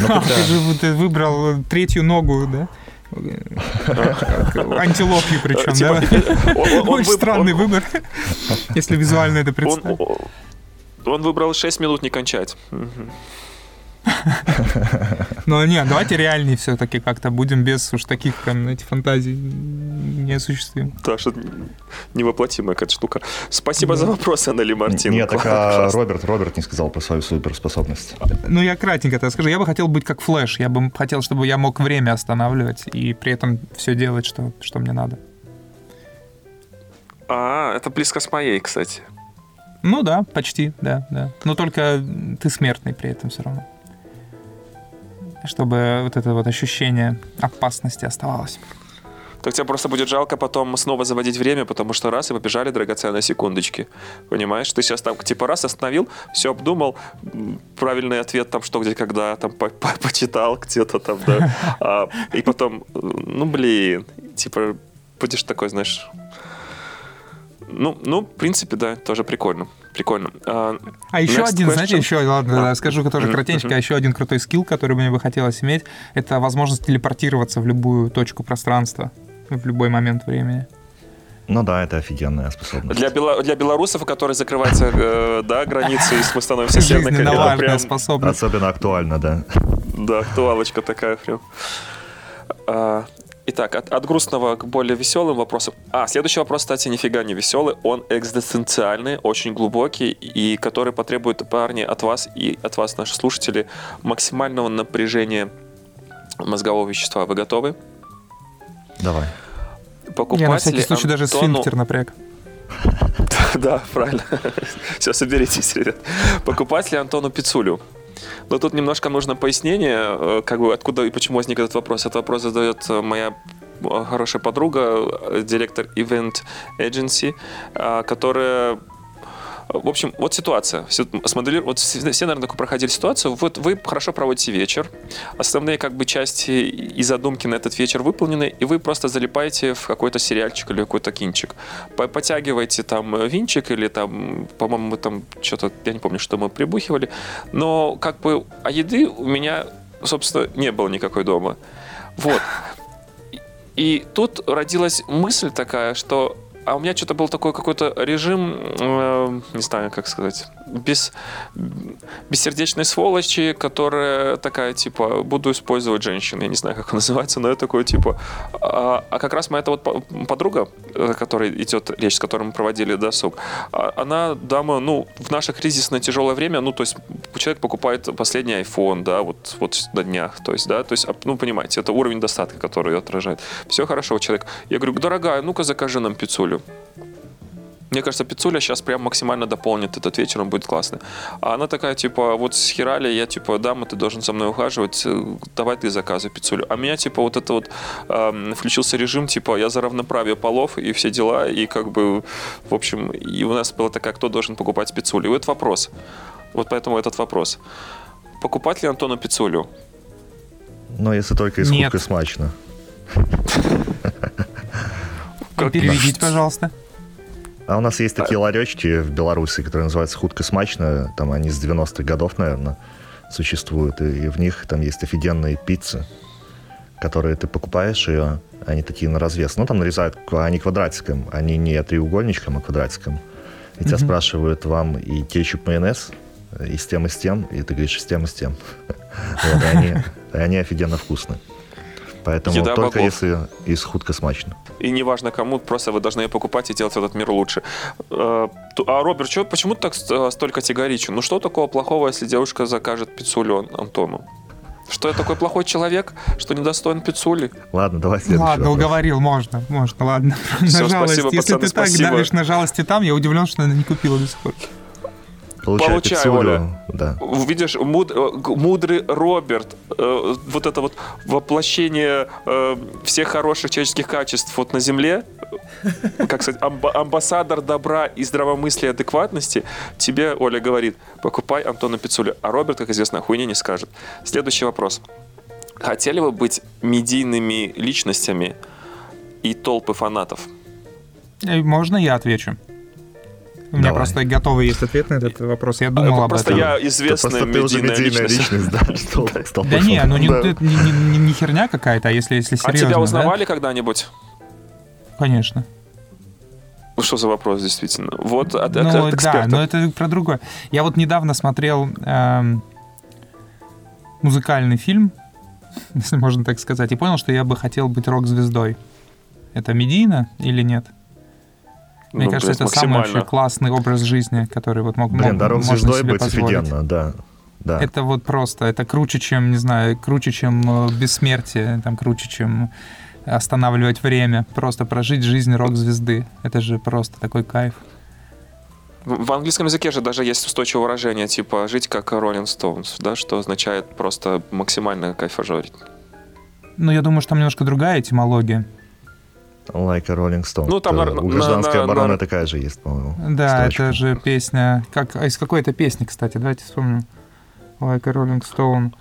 Ну, ты же ты выбрал третью ногу, да? Антилопью причем, Типа, да? Очень странный выбор, если визуально это представить. он- он выбрал 6 минут не кончать. Ну, нет, давайте реальнее все-таки как-то будем без уж таких прям эти фантазий неосуществим. Да, что невоплотимая какая-то штука. Спасибо за вопрос, Аннели Мартин. Нет, так а. Роберт, Роберт не сказал про свою суперспособность. Ну, я кратенько это скажу. Я бы хотел быть как Флэш. Я бы хотел, чтобы я мог время останавливать и при этом все делать, что, что мне надо. А, это близко с моей, кстати. Ну да, почти, да, да. Но только ты смертный при этом все равно. Чтобы вот это вот ощущение опасности оставалось. Так тебе просто будет жалко потом снова заводить время, потому что раз и побежали драгоценные секундочки. Понимаешь? Ты сейчас там типа раз остановил, все обдумал, правильный ответ там что, где, когда, там по- по- почитал где-то там, да. А, и потом, ну блин, типа будешь такой, знаешь... Ну, ну, в принципе, да, тоже прикольно. Прикольно. А, А еще один, знаете, question. еще, ладно, А. скажу тоже кратенько, мгм. еще один крутой скилл, который мне бы хотелось иметь, это возможность телепортироваться в любую точку пространства в любой момент времени. Ну да, это офигенная способность. Для, бело- для белорусов, у которых закрываются э, да, границы, и мы становимся Северной Кореей, прям, способность. Особенно актуально, да. да, актуалочка такая прям. А, итак, от, от грустного к более веселым вопросам. А, следующий вопрос, кстати, нифига не веселый. Он экзистенциальный, очень глубокий, и который потребует, парни, от вас и от вас, наши слушатели, максимального напряжения мозгового вещества. Вы готовы? Давай. Покупать Я на всякий случай даже Антону- сфинктер напряг. Да, правильно. Все, соберитесь, ребят. Покупать ли Антону Пиццулю? Но тут немножко нужно пояснение, э, как бы откуда и почему возник этот вопрос. Этот вопрос задает э, моя э, хорошая подруга, директор Event Agency, которая в общем, вот ситуация. Все, вот все, все, наверное, проходили ситуацию. Вот вы хорошо проводите вечер. Основные как бы части и задумки на этот вечер выполнены, и вы просто залипаете в какой-то сериальчик или какой-то кинчик. По- Потягиваете там винчик или там, по-моему, мы там что-то, я не помню, что мы прибухивали. Но как бы, а еды у меня, собственно, не было никакой дома. Вот. И тут родилась мысль такая, что а у меня что-то был такой какой-то режим, э, не знаю, как сказать, без, бессердечной сволочи, которая такая, типа, буду использовать женщин. Я не знаю, как он называется, но я такой, типа... А, а как раз моя эта вот по- подруга, которой идет речь, с которой мы проводили досуг, а- она, дама, ну, в наше кризисное тяжелое время, ну, то есть человек покупает последний iPhone, да, вот, вот на днях, то есть, да, то есть, ну, понимаете, это уровень достатка, который отражает. Все хорошо, человек. Я говорю, дорогая, ну-ка закажи нам пиццулю. Мне кажется, пиццуля сейчас прям максимально дополнит этот вечер, он будет классный. А она такая, типа, вот с херали, я, типа, дама, ты должен со мной ухаживать, э, давай ты заказывай пиццулю. А меня, типа, вот это вот эм, включился режим, типа, я за равноправие полов и все дела, и как бы, в общем, и у нас была такая, кто должен покупать пиццулю. И вот вопрос. Вот поэтому этот вопрос. Покупать ли Антону пиццулю? Но если только из Нет. худко смачно. Как- Переведите, пожалуйста. А у нас есть такие ларечки в Беларуси, которые называются «Худко смачно». Там они с 90-х годов, наверное, существуют. И, и в них там есть офигенные пиццы, которые ты покупаешь ее, они такие на развес. Ну, там нарезают, они квадратиком, они не треугольничком, а квадратиком. И тебя Мгм. спрашивают, вам и кетчуп, майонез, и с тем, и с тем, и ты говоришь, и с тем, и с тем. Вот, и они, и они офигенно вкусны. Поэтому Еда только богов. если из худко смачно. И неважно кому, просто вы должны ее покупать и делать этот мир лучше. Э, А, Роберт, чё, почему ты так э, столь категоричен? Ну что такого плохого, если девушка закажет пиццулю Ан- Антону? Что я такой плохой человек, что недостоин пиццули? Ладно, давай следующий Ладно, вопрос. уговорил, можно, можно, ладно. Всё, на жалость. спасибо, Если пацаны, ты так спасибо. давишь на жалости там, я удивлен, что она не купила до сих пор. Получай, Получай, пиццулю, Оля. Да. Видишь, муд- э, мудрый Роберт, э, вот это вот воплощение э, всех хороших человеческих качеств вот на Земле, э, как сказать, амба- амбассадор добра и здравомыслия, адекватности, тебе, Оля, говорит, покупай Антона Пиццуля. А Роберт, как известно, хуйни не скажет. Следующий вопрос. Хотели бы быть медийными личностями и толпы фанатов? Э, Можно я отвечу? У меня Давай. просто готовый есть ответ на этот вопрос. Я думал об Просто этом. я Да известная просто ты уже медийная личность. личность, да, что Да не, ну не, Да. это не, не- не- не херня какая-то, а если, если А серьезно. тебя да? узнавали когда-нибудь? Конечно. Ну, Что за вопрос, действительно? Вот от, Ну от да, эксперта. но это про другое. Я вот недавно смотрел эм, музыкальный фильм, если можно так сказать, и понял, что я бы хотел быть рок-звездой. Это медийно или нет? Мне Ну, кажется, блядь, это самый вообще классный образ жизни, который вот мог, Блин, мог- дорог можно звездой себе быть позволить. офигенно, да. Да. Это вот просто, это круче, чем, не знаю, круче, чем э, бессмертие, там, круче, чем останавливать время. Просто прожить жизнь рок-звезды. Это же просто такой кайф. В в английском языке же даже есть устойчивое выражение, типа «жить как Rolling Stones», да, что означает просто максимально кайфажорить. Ну, я думаю, что там немножко другая этимология. Like a Rolling Stone. Ну, там Э, на- У гражданской на- обороны на- такая же есть, по-моему. Да, строчка. это же песня... Как, а из какой это песни, кстати? Давайте вспомним. Like a Rolling Stone.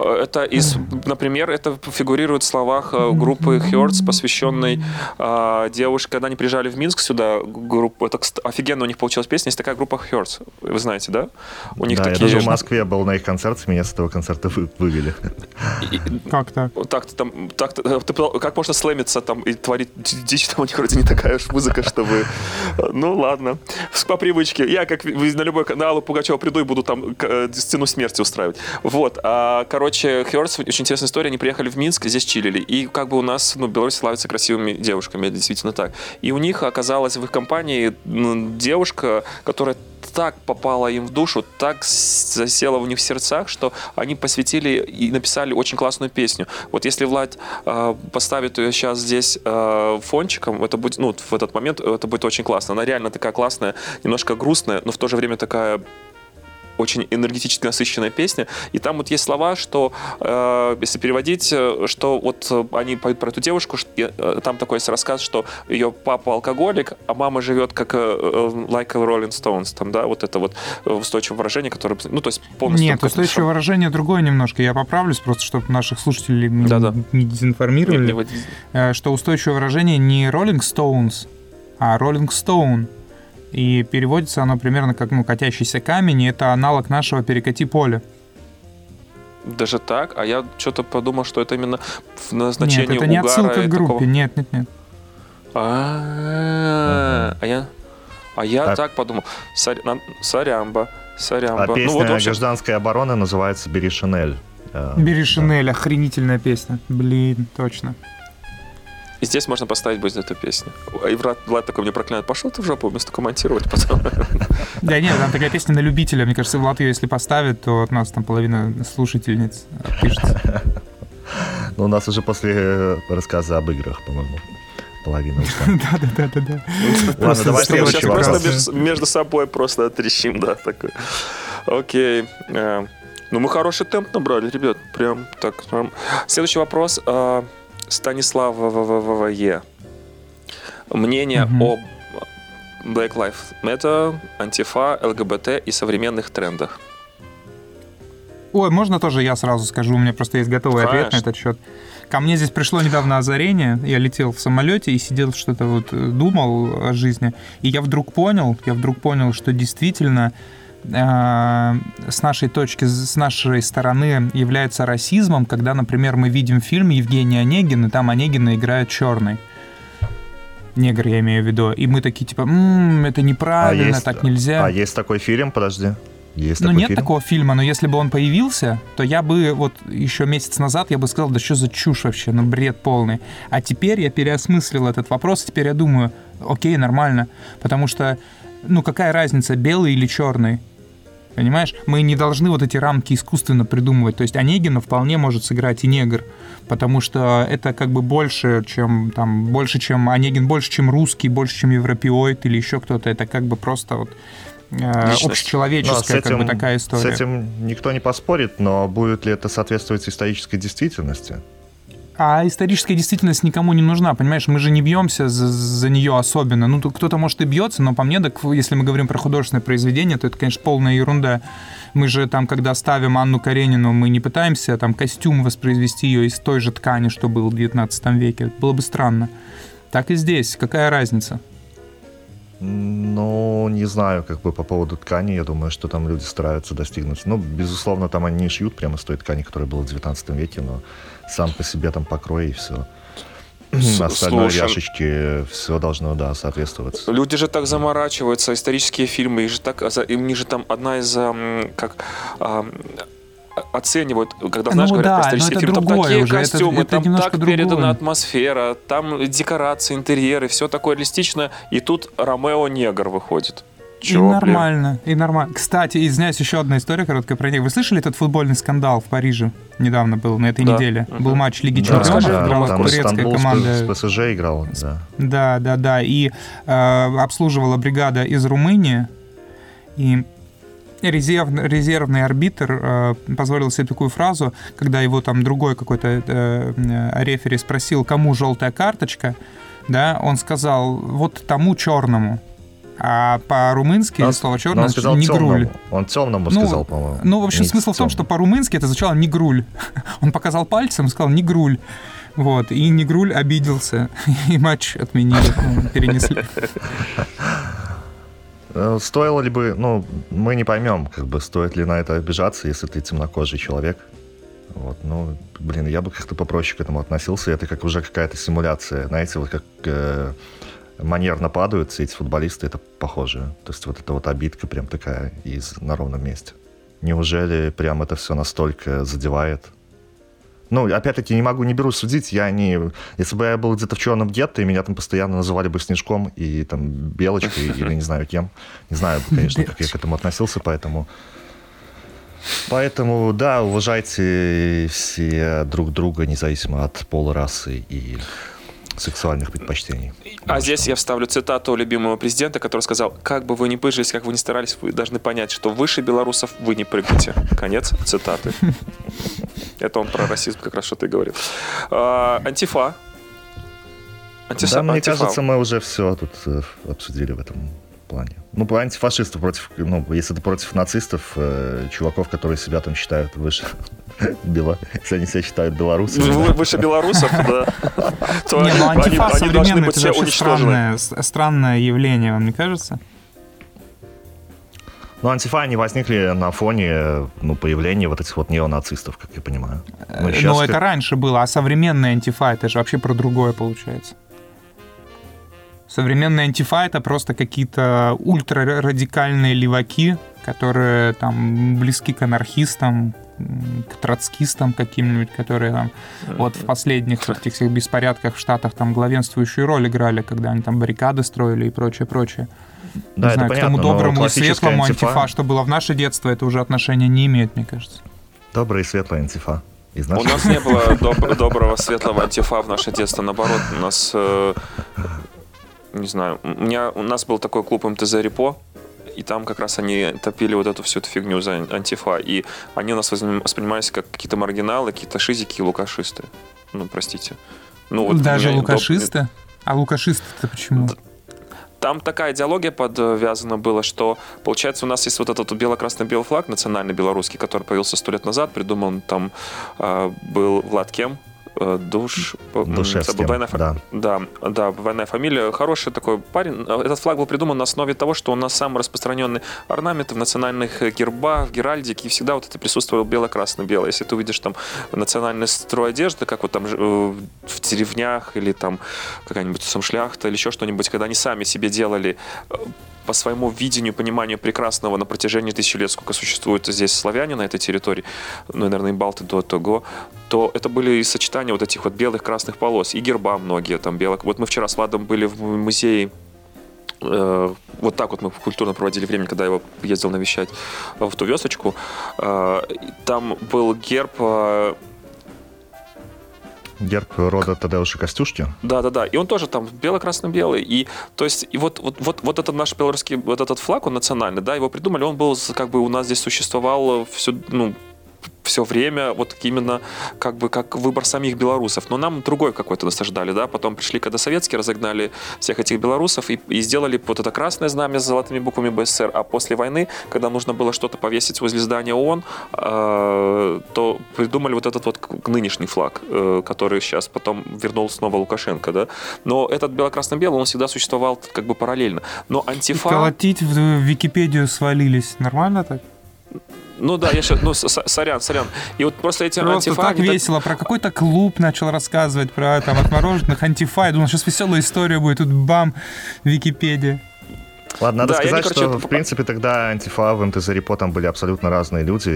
Э, Это из, например, это фигурирует в словах э, группы Hertz, посвященной э, девушке, когда они приезжали в Минск сюда, группа, это офигенно у них получилась песня, есть такая группа Hertz, вы знаете, да? У них да, такие... я даже в Москве был на их концерте, меня с этого концерта вы- вывели. Как так? Так-то там, так ты, пла- как можно слэмиться там и творить ди- дичь, там у них вроде не такая уж музыка, чтобы... Ну, ладно. По привычке. Я, как на любой канал Пугачева приду и буду там э, сцену смерти устраивать. Вот. А, короче, Хёрдс, очень интересная история, они приехали в Минск, здесь чилили. И как бы у нас, ну, Беларусь славится красивыми девушками, это действительно так. И у них оказалась в их компании ну, девушка, которая так попала им в душу, так засела в них в сердцах, что они посвятили и написали очень классную песню. Вот если Влад э, поставит ее сейчас здесь э, фончиком, это будет, ну, в этот момент это будет очень классно. Она реально такая классная, немножко грустная, но в то же время такая очень энергетически насыщенная песня. И там вот есть слова, что, э, если переводить, э, что вот э, они поют про эту девушку, что, э, там такой есть рассказ, что ее папа алкоголик, а мама живет как э, э, like a Rolling Stones. Там, да, вот это вот устойчивое выражение, которое... Ну, то есть полностью... Нет, устойчивое выражение другое немножко. Я поправлюсь просто, чтобы наших слушателей мы Да-да. не Не- дезинформировали. не вот- Э, что устойчивое выражение не Rolling Stones, а Rolling Stone. И переводится оно примерно как ну, катящийся камень, и это аналог нашего перекати поле. Даже так? А я что-то подумал, что это именно в назначении Нет, это не отсылка к группе. такого- Нет, нет, нет. А, а я, а я Так. так подумал. Сорямба, сорямба. А песня ну вот в общем, гражданской обороны называется «Бери Шинель». Э, Бери. Шинель, охренительная песня. Блин, точно. И здесь можно поставить будет эту песню. И Влад, Влад такой мне проклинает, пошел ты в жопу, вместо комментировать потом. Да нет, там такая песня на любителя. Мне кажется, Влад ее если поставит, то от нас там половина слушательниц отпишется. Ну, у нас уже после э, рассказа об играх, по-моему, половина ушла. Да-да-да-да. Ладно, давай Просто следующий просто между, собой просто отрещим, да, такой. Окей. Э, Ну, мы хороший темп набрали, ребят. Прям так. Следующий вопрос. Станислав ВВВЕ. Мнение Мгм. о Black Lives Matter, антифа, ЛГБТ и современных трендах. Ой, можно тоже я сразу скажу, у меня просто есть готовый ответ на Конечно. этот счет. Ко мне здесь пришло недавно озарение, я летел в самолете и сидел что-то вот э, думал о жизни, и я вдруг понял, я вдруг понял, что действительно с нашей точки, с нашей стороны является расизмом, когда, например, мы видим фильм Евгений Онегин, и там Онегина играет черный. Негр, я имею в виду. И мы такие, типа, «М, это неправильно, есть- так нельзя. А есть такой фильм, подожди. Есть Ну, такой нет фильм? такого фильма, но если бы он появился, то я бы вот еще месяц назад я бы сказал, да что за чушь вообще, ну бред полный. А теперь я переосмыслил этот вопрос, теперь я думаю, окей, нормально, потому что, ну какая разница, белый или черный? Понимаешь, мы не должны вот эти рамки искусственно придумывать. То есть Онегина вполне может сыграть и негр, потому что это как бы больше, чем там больше, чем Онегин, больше, чем русский, больше, чем европеоид или еще кто-то. Это как бы просто вот э, Личность. Общечеловеческая с как бы этим- такая С история. этим никто не поспорит, но будет ли это соответствовать исторической действительности? А историческая действительность никому не нужна, понимаешь? Мы же не бьемся за, за нее особенно. Ну, кто-то, может, и бьется, но по мне, так, если мы говорим про художественное произведение, то это, конечно, полная ерунда. Мы же там, когда ставим Анну Каренину, мы не пытаемся там костюм воспроизвести ее из той же ткани, что был в 19 веке. Было бы странно. Так и здесь. Какая разница? Ну, не знаю, как бы по поводу ткани, я думаю, что там люди стараются достигнуть. Ну, безусловно, там они не шьют прямо с той ткани, которая была в 19 веке, но сам по себе там покрой и все. С- Остальное слушай. ряшечки, все должно, да, соответствовать. Люди же так заморачиваются, исторические фильмы, их же так, за- и у них же там одна из, как, оценивают, когда, Ну знаешь, говорят да, про исторический это фильм, там такие уже, это- костюмы, это там немножко так передана другое. атмосфера, там декорации, интерьеры, все такое реалистичное, и тут Ромео Негр выходит. И Чё, блин? нормально, и нормально. Кстати, извиняюсь, еще одна история короткая про них. Вы слышали этот футбольный скандал в Париже? Недавно был, на этой Да. неделе. Мгм. Был матч Лиги Да, Чемпионов, да, играла там турецкая Стамбул с- команда. с ПСЖ играл, да. Да, да, да. И э, обслуживала бригада из Румынии. И резервный, резервный арбитр э, позволил себе такую фразу, когда его там другой какой-то э, э, рефери спросил, кому желтая карточка, да, он сказал, вот тому черному. А по-румынски Он- слово Но черный он сказал не груль. темному. Он темному Ну, сказал, по-моему. Ну, в общем, Не смысл в том, темному. что по-румынски это звучало не груль. Он показал пальцем и сказал не груль. Вот, и Негруль обиделся, и матч отменили, перенесли. Э, Стоило ли бы, ну, мы не поймем, как бы, стоит ли на это обижаться, если ты темнокожий человек. Вот, ну, блин, я бы как-то попроще к этому относился. Это как уже какая-то симуляция. Знаете, вот как э, манерно падают все эти футболисты, это похоже. То есть вот эта вот обидка прям такая из на ровном месте. Неужели прям это все настолько задевает? Ну, опять-таки, не могу, не беру судить. Я не... Если бы я был где-то в черном гетто, и меня там постоянно называли бы Снежком и там Белочкой, или не знаю кем. Не знаю, конечно, как я к этому относился, поэтому... Поэтому, да, уважайте все друг друга, независимо от пола, расы и сексуальных предпочтений. А Вот здесь что. я вставлю цитату любимого президента, который сказал, как бы вы ни пыжились, как вы ни старались, вы должны понять, что выше белорусов вы не прыгаете. Конец цитаты. Это он про расизм как раз что-то и говорил. А, Антифа. Да, мне антифа. кажется, мы уже все тут э, обсудили в этом плане. Ну, по антифашистов против, ну, если ты против нацистов, э, чуваков, которые себя там считают выше бела, если они себя считают белорусами. Да. Выше белорусов, да. То ну антифа современный, быть это все вообще уничтожены. странное, явление, вам не кажется? Ну, антифа, они возникли на фоне ну, появления вот этих вот неонацистов, как я понимаю. Ну, Ну, щас это раньше было, а современная антифа, это же вообще про другое получается. Современная антифа это просто какие-то ультрарадикальные леваки, которые там близки к анархистам, к троцкистам каким-нибудь, которые там вот в последних вот этих всех беспорядках в Штатах там главенствующую роль играли, когда они там баррикады строили и прочее, прочее. Да, не это знаю, к понятно, тому но доброму и светлому антифа- антифа, что было в наше детство, это уже отношения не имеет, мне кажется. Добрая и светлая антифа. Из У нас не было доб- доброго светлого антифа в наше детство. Наоборот, у нас, э, не знаю, у меня у нас был такой клуб МТЗ Репо, и там как раз они топили вот эту всю эту фигню за антифа. И они у нас воспринимались как какие-то маргиналы, какие-то шизики и лукашисты. Ну, простите. Ну, вот Даже лукашисты? А лукашисты-то почему? Там такая идеология подвязана была, что, получается, у нас есть вот этот бело-красно-белый флаг, национальный белорусский, который появился сто лет назад, придуман там э, был Влад Кем, Душ... м, Душевским, фа- да. Да, да, двойная фамилия. Хороший такой парень. Этот флаг был придуман на основе того, что у нас самый распространенный орнамент в национальных э, гербах, геральдике, и всегда вот это присутствовало бело-красно-белое. Если ты увидишь там национальный строй одежды, как вот там э, в деревнях или там какая-нибудь сам шляхта или еще что-нибудь, когда они сами себе делали э, по своему видению, пониманию прекрасного на протяжении тысячи лет, сколько существует здесь славяне на этой территории, ну, и, наверное, и балты до того, то это были и сочетания вот этих вот белых, красных полос, и герба многие там белых. Вот мы вчера с Владом были в музее э, вот так вот мы культурно проводили время, когда я его ездил навещать в ту весочку. Э, Там был герб э, Герб рода Тадеуша Костюшки. Да, да, да. И он тоже там бело-красно-белый. И то есть, и вот, вот, вот, вот этот наш белорусский, вот этот флаг, он национальный, да, его придумали, он был как бы у нас здесь существовал всю, ну, все время вот именно как бы как выбор самих белорусов. Но нам другой какой-то насаждали, да. Потом пришли, когда советские разогнали всех этих белорусов и, и сделали вот это красное знамя с золотыми буквами БССР. А после войны, когда нужно было что-то повесить возле здания ООН, э, то придумали вот этот вот нынешний флаг, э, который сейчас потом вернул снова Лукашенко, да. Но этот бело-красно-белый, он всегда существовал как бы параллельно. Но антифа... Колотить в Википедию свалились. Нормально так? Ну да, я сейчас, ну, сорян, сорян. И вот просто эти Просто антифа... так весело. Про какой-то клуб начал рассказывать, про там отмороженных антифа. Я думал, сейчас веселая история будет. Тут бам, Википедия. Ладно, надо Да, сказать, не, короче, что, это- в принципе, тогда антифа в МТЗ Репо там были абсолютно разные люди.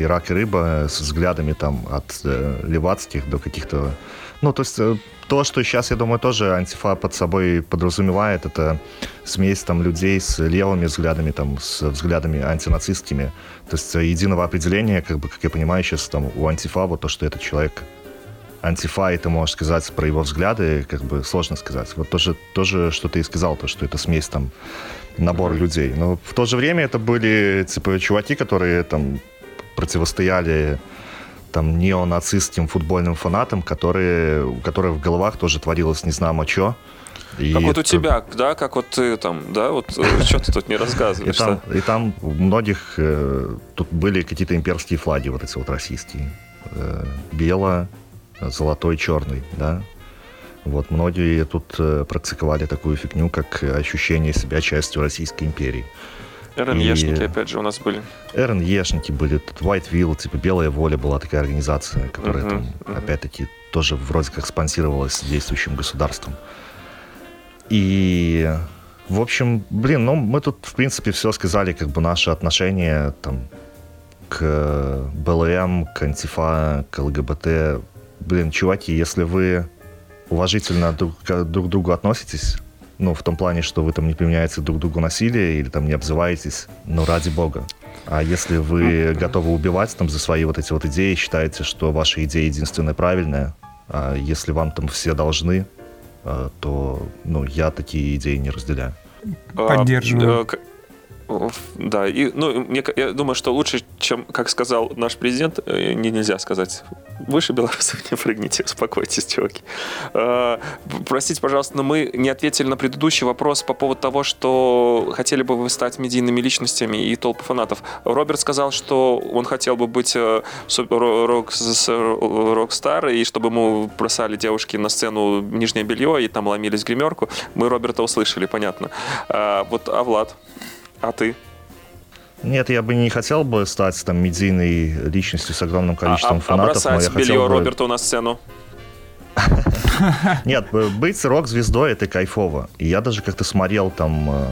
И рак, и рыба с взглядами там от э, левацких до каких-то... Ну, то есть э, то, что сейчас, я думаю, тоже антифа под собой подразумевает, это смесь там людей с левыми взглядами, там, с взглядами антинацистскими. То есть э, единого определения, как бы, как я понимаю, сейчас там у антифа вот то, что этот человек антифа, и ты можешь сказать про его взгляды, как бы сложно сказать. Вот тоже, тоже что ты и сказал, то, что это смесь там, набор людей. Но в то же время это были, типа, чуваки, которые там противостояли там неонацистским футбольным фанатам, которые, у которых в головах тоже творилось не знамо что. И Как вот у тебя, да, как вот ты там, да, вот что ты тут не И рассказываешь? там, и там у многих э, тут были какие-то имперские флаги, вот эти вот российские. Э, бело, золотой, черный, да. Вот многие тут э, практиковали такую фигню, как ощущение себя частью Российской империи. РНЕшники, и- опять же, у нас были. РНЕшники были, тут White Will, типа Белая Воля была такая организация, которая Мгм, там, мгм. опять-таки, тоже вроде как спонсировалась действующим государством. И, в общем, блин, ну, мы тут, в принципе, все сказали, как бы, наше отношение, там, к БЛМ, к антифа, к ЛГБТ. Блин, чуваки, если вы уважительно друг к друг другу относитесь, ну, в том плане, что вы там не применяете друг другу насилие или там не обзываетесь, ну, ради бога. А если вы готовы убивать там за свои вот эти вот идеи, считаете, что ваша идея единственная правильная, а если вам там все должны, а, то, ну, я такие идеи не разделяю. А, Поддерживаю. Э, Да, и, ну, мне, я думаю, что лучше, чем, как сказал наш президент, э, не, нельзя сказать. Выше белорусов не прыгните, успокойтесь, чуваки. А, Простите, пожалуйста, но мы не ответили на предыдущий вопрос по поводу того, что хотели бы вы стать медийными личностями и толпы фанатов. Роберт сказал, что он хотел бы быть э, рок-стар, и чтобы ему бросали девушки на сцену нижнее белье и там ломились в гримерку. Мы Роберта услышали, понятно. А, вот, а Влад? А ты? Нет, я бы не хотел бы стать там медийной личностью с огромным количеством а, а фанатов, я бросать белье бы... Роберту на сцену? Нет, быть рок-звездой это кайфово. И я даже как-то смотрел там э,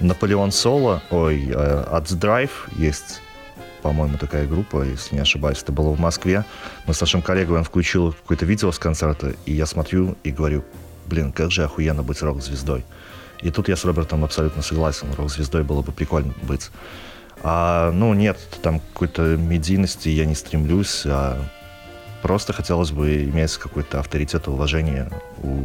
Наполеон Соло, ой, э, от Drive есть, по-моему, такая группа, если не ошибаюсь, это было в Москве. Мы с нашим коллегой, он включил какое-то видео с концерта, и я смотрю и говорю, блин, как же охуенно быть рок-звездой. И тут я с Робертом абсолютно согласен, рок-звездой было бы прикольно быть. А, ну, нет, там какой-то медийности я не стремлюсь, а просто хотелось бы иметь какой-то авторитет и уважение у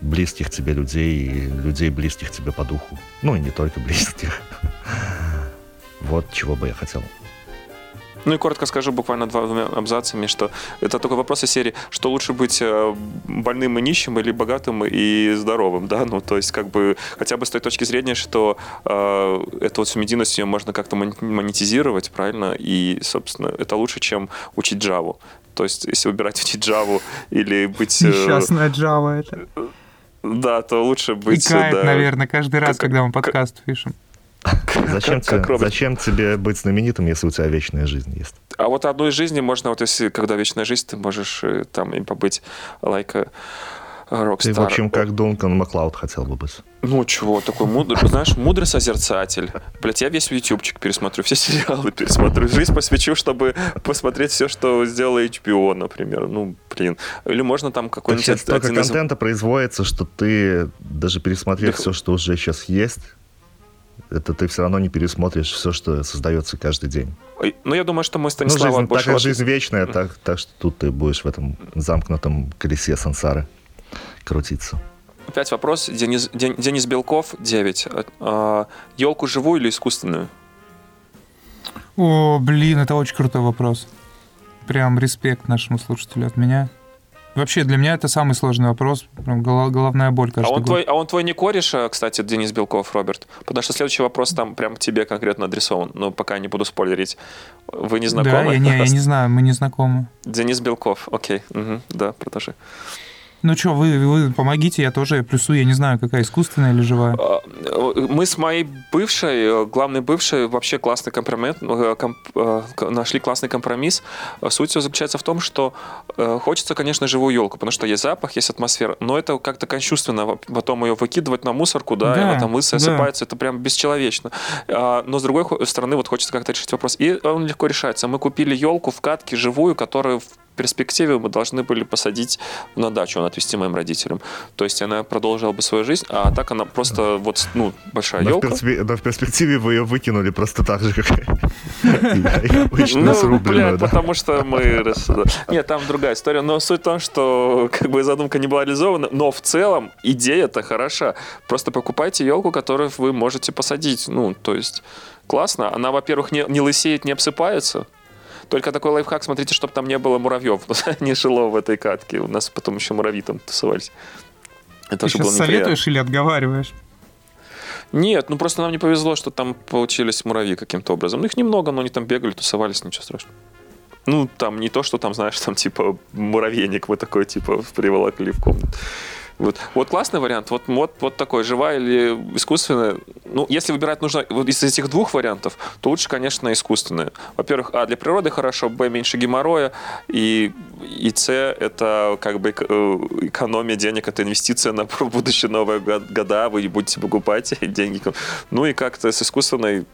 близких тебе людей и людей, близких тебе по духу. Ну, и не только близких. Вот чего бы я хотел. Ну и коротко скажу буквально двумя абзацами, что это такой вопрос из серии, что лучше быть э, больным и нищим или богатым и здоровым, да, ну то есть как бы хотя бы с той точки зрения, что э, эту вот медийность ее можно как-то мон- монетизировать, правильно, и, собственно, это лучше, чем учить Java. То есть, если выбирать учить Java или быть... э, Несчастная Java это. Да, то лучше И быть... кает, да, наверное, каждый раз, Как- когда мы подкаст пишем. Зачем, как тебе, Роберт. зачем тебе быть знаменитым, если у тебя вечная жизнь есть? А вот одну из жизни можно, вот если, когда вечная жизнь, ты можешь э, там и побыть like a rockstar. Ты, в общем, как Дункан Маклауд хотел бы быть. Ну, чего, такой мудрый, знаешь, мудрый созерцатель. Блять, я весь ютубчик пересмотрю, все сериалы пересмотрю. Жизнь посвящу, чтобы посмотреть все, что сделала HBO, например. Ну, блин. Или можно там Так какой-нибудь... сейчас столько из- контента производится, что ты, даже пересмотрев Да. все, что уже сейчас есть, это ты все равно не пересмотришь все, что создается каждый день. Ну, я думаю, что мы Ну, Станислава жизнь, так больше... как вот- жизнь вечная, так, так что тут ты будешь в этом замкнутом колесе сансары крутиться. Опять вопрос. Денис, Ден- Денис Белков, 9. елку живую или искусственную? О, блин, это очень крутой вопрос. Прям респект нашему слушателю от меня. Вообще, для меня это самый сложный вопрос. Прям голо- головная боль А каждый он, год. твой, а он твой не кореш, а, кстати, Денис Белков, Роберт? Потому что следующий вопрос там прям тебе конкретно адресован. Но пока не буду спойлерить. Вы не знакомы? Да, я не, я не знаю, мы не знакомы. Денис Белков, окей. Мгм, да, продолжи. Ну что, вы, вы помогите, я тоже плюсую, я не знаю, какая искусственная или живая. А, Мы с моей бывшей, э, главной бывшей, вообще классный компромисс, э, комп- э, нашли классный компромисс. Суть его заключается в том, что э, хочется, конечно, живую елку, потому что есть запах, есть атмосфера, но это как-то кощунственно, потом ее выкидывать на мусорку, да, и Да, она там лысая да. осыпается, это прям бесчеловечно. А, Но с другой стороны, вот хочется как-то решить вопрос. И он легко решается. Мы купили елку в катке живую, которую в перспективе мы должны были посадить на дачу, отвезти моим родителям. То есть она продолжила бы свою жизнь, а так она просто вот, ну, большая Но в, елка. перспе- но в перспективе вы ее выкинули просто так же, как обычно Ну, срубленную, потому что мы... Нет, там другая история. Но суть в том, что как бы задумка не была реализована, но в целом идея-то хороша. Просто покупайте елку, которую вы можете посадить. Ну, то есть классно. Она, во-первых, не, не лысеет, не обсыпается. Только такой лайфхак, смотрите, чтобы там не было муравьев. не жило в этой катке. У нас потом еще муравьи там тусовались. Это Ты было сейчас неприятно. советуешь или отговариваешь? Нет, ну просто нам не повезло, что там получились муравьи каким-то образом. Ну, их немного, но они там бегали, тусовались, ничего страшного. Ну, там не то, что там, знаешь, там типа муравейник вот такой, типа, приволокли в комнату. Вот, вот классный вариант. Вот, вот, вот такой, живая или искусственная. Ну, если выбирать нужно вот из этих двух вариантов, то лучше, конечно, искусственная. Во-первых, а, для природы хорошо, б, меньше геморроя, и, и с, это как бы э, экономия денег, это инвестиция на будущие новые год- года, вы будете покупать деньги. Ну и как-то с искусственной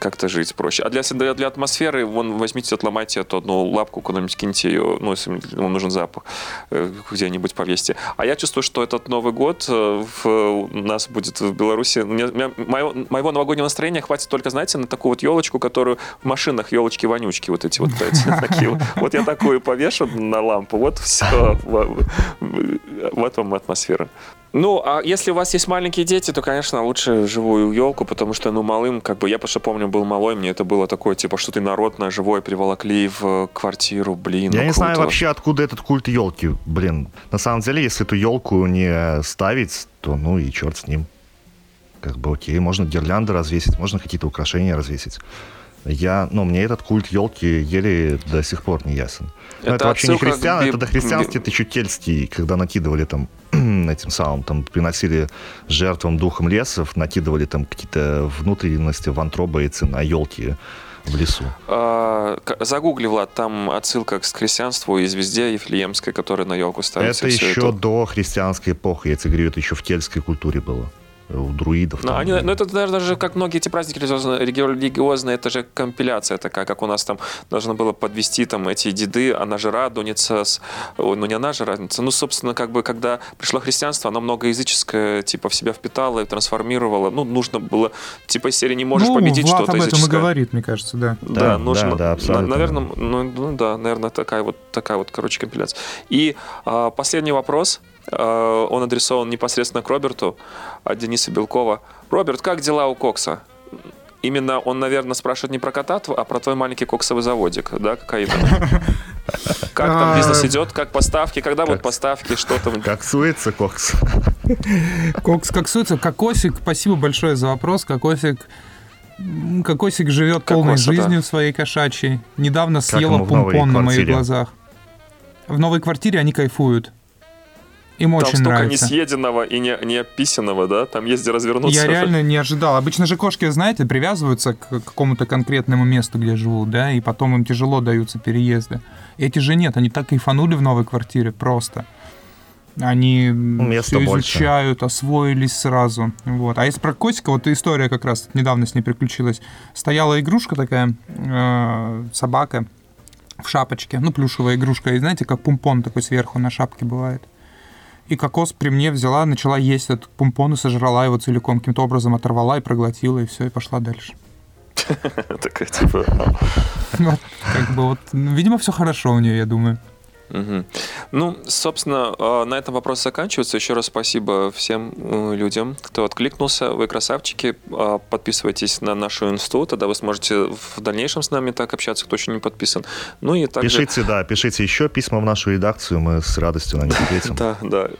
как-то жить проще. А для, для, для атмосферы, вон, возьмите, отломайте эту одну лапку, куда-нибудь киньте ее, ну, если вам нужен запах, э, где-нибудь повесьте. А я чувствую, что этот Новый год э, в, у нас будет в Беларуси. Мне- мне- моего, моего новогоднего настроения хватит только, знаете, на такую вот елочку, которую в машинах елочки-вонючки, вот эти вот такие вот. Вот я такую повешу на лампу, вот все. Вот вам атмосфера. Ну, а если у вас есть маленькие дети, то, конечно, лучше живую елку, потому что, ну, малым, как бы, я просто помню, был малой, мне это было такое, типа, что-то народное, живое приволокли в квартиру, блин. Я ну, не знаю круто. вообще, откуда этот культ елки. Блин, на самом деле, если эту елку не ставить, то ну и черт с ним. Как бы окей, можно гирлянды развесить, можно какие-то украшения развесить. Я, ну, мне этот культ елки еле до сих пор не ясен. Но это, Это вообще не христиан, би- это дохристианский, би- это еще кельтский, когда накидывали там этим самым, там приносили жертвам духом лесов, накидывали там какие-то внутренности, вантробоицы на елки в лесу. А, загугли, Влад, там отсылка к христианству и звезде Ефлеемской, которая на елку ставится. это еще это. до христианской эпохи, я тебе говорю, это еще в кельтской культуре было. У друидов. Ну, там, они, да. ну, это даже, даже как многие эти праздники религиозные, религиозные, это же компиляция такая, как у нас там должно было подвести там эти деды, она же радуница, с, ой, ну не она же радуница, ну, собственно, как бы, когда пришло христианство, оно многоязыческое, типа, в себя впитало и трансформировало, ну, нужно было, типа, из серии не можешь ну, победить Влад что-то об этом и языческое. говорит, мне кажется, да. Да, Да, нужно. да, да, абсолютно. наверное, ну, ну да, наверное, такая вот такая вот, короче, компиляция. И а, последний вопрос. А, он адресован непосредственно к Роберту от Дениса Белкова. Роберт, как дела у Кокса? Именно он, наверное, спрашивает не про кота, а про твой маленький коксовый заводик, да, кокаиновый. Как там А, бизнес идет, как поставки, когда будут как- поставки, что там? Как суется Кокс. Кокс коксуется. Кокосик, спасибо большое за вопрос. Кокосик Кокосик живет полной да. жизнью своей кошачьей. Недавно Как съела помпон на моих глазах. В новой квартире они кайфуют. Им Там очень столько нравится. несъеденного и не, не описанного, да? Там есть где развернуться. Я реально не ожидал. Обычно же кошки, знаете, привязываются к какому-то конкретному месту, где живут, да, и потом им тяжело даются переезды. Эти же нет, они так кайфанули в новой квартире просто. Они все больше. изучают, освоились сразу. Вот. А если про котика, вот история как раз недавно с ней приключилась. Стояла игрушка такая, э, собака в шапочке, ну, плюшевая игрушка, и знаете, как пумпон такой сверху на шапке бывает. И кокос при мне взяла, начала есть этот пумпон и сожрала его целиком, каким-то образом оторвала и проглотила, и все, и пошла дальше. Такая, типа, Вот, как бы вот, ну, видимо, все хорошо у нее, я думаю. Мгм. Ну, собственно, э, на этом вопрос заканчивается. Еще раз спасибо всем э, людям, кто откликнулся. Вы красавчики. Э, Подписывайтесь на нашу инсту, тогда вы сможете в дальнейшем с нами так общаться, кто еще не подписан. Ну и также... Пишите, да, пишите еще письма в нашу редакцию, мы с радостью на них ответим. Да, да.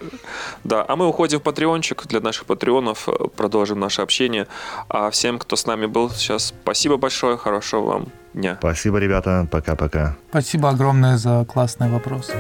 Да, а мы уходим в патреончик для наших патреонов, э, продолжим наше общение. А всем, кто с нами был сейчас, спасибо большое, хорошего вам дня. Спасибо, ребята, пока-пока. Спасибо огромное за классный вопрос.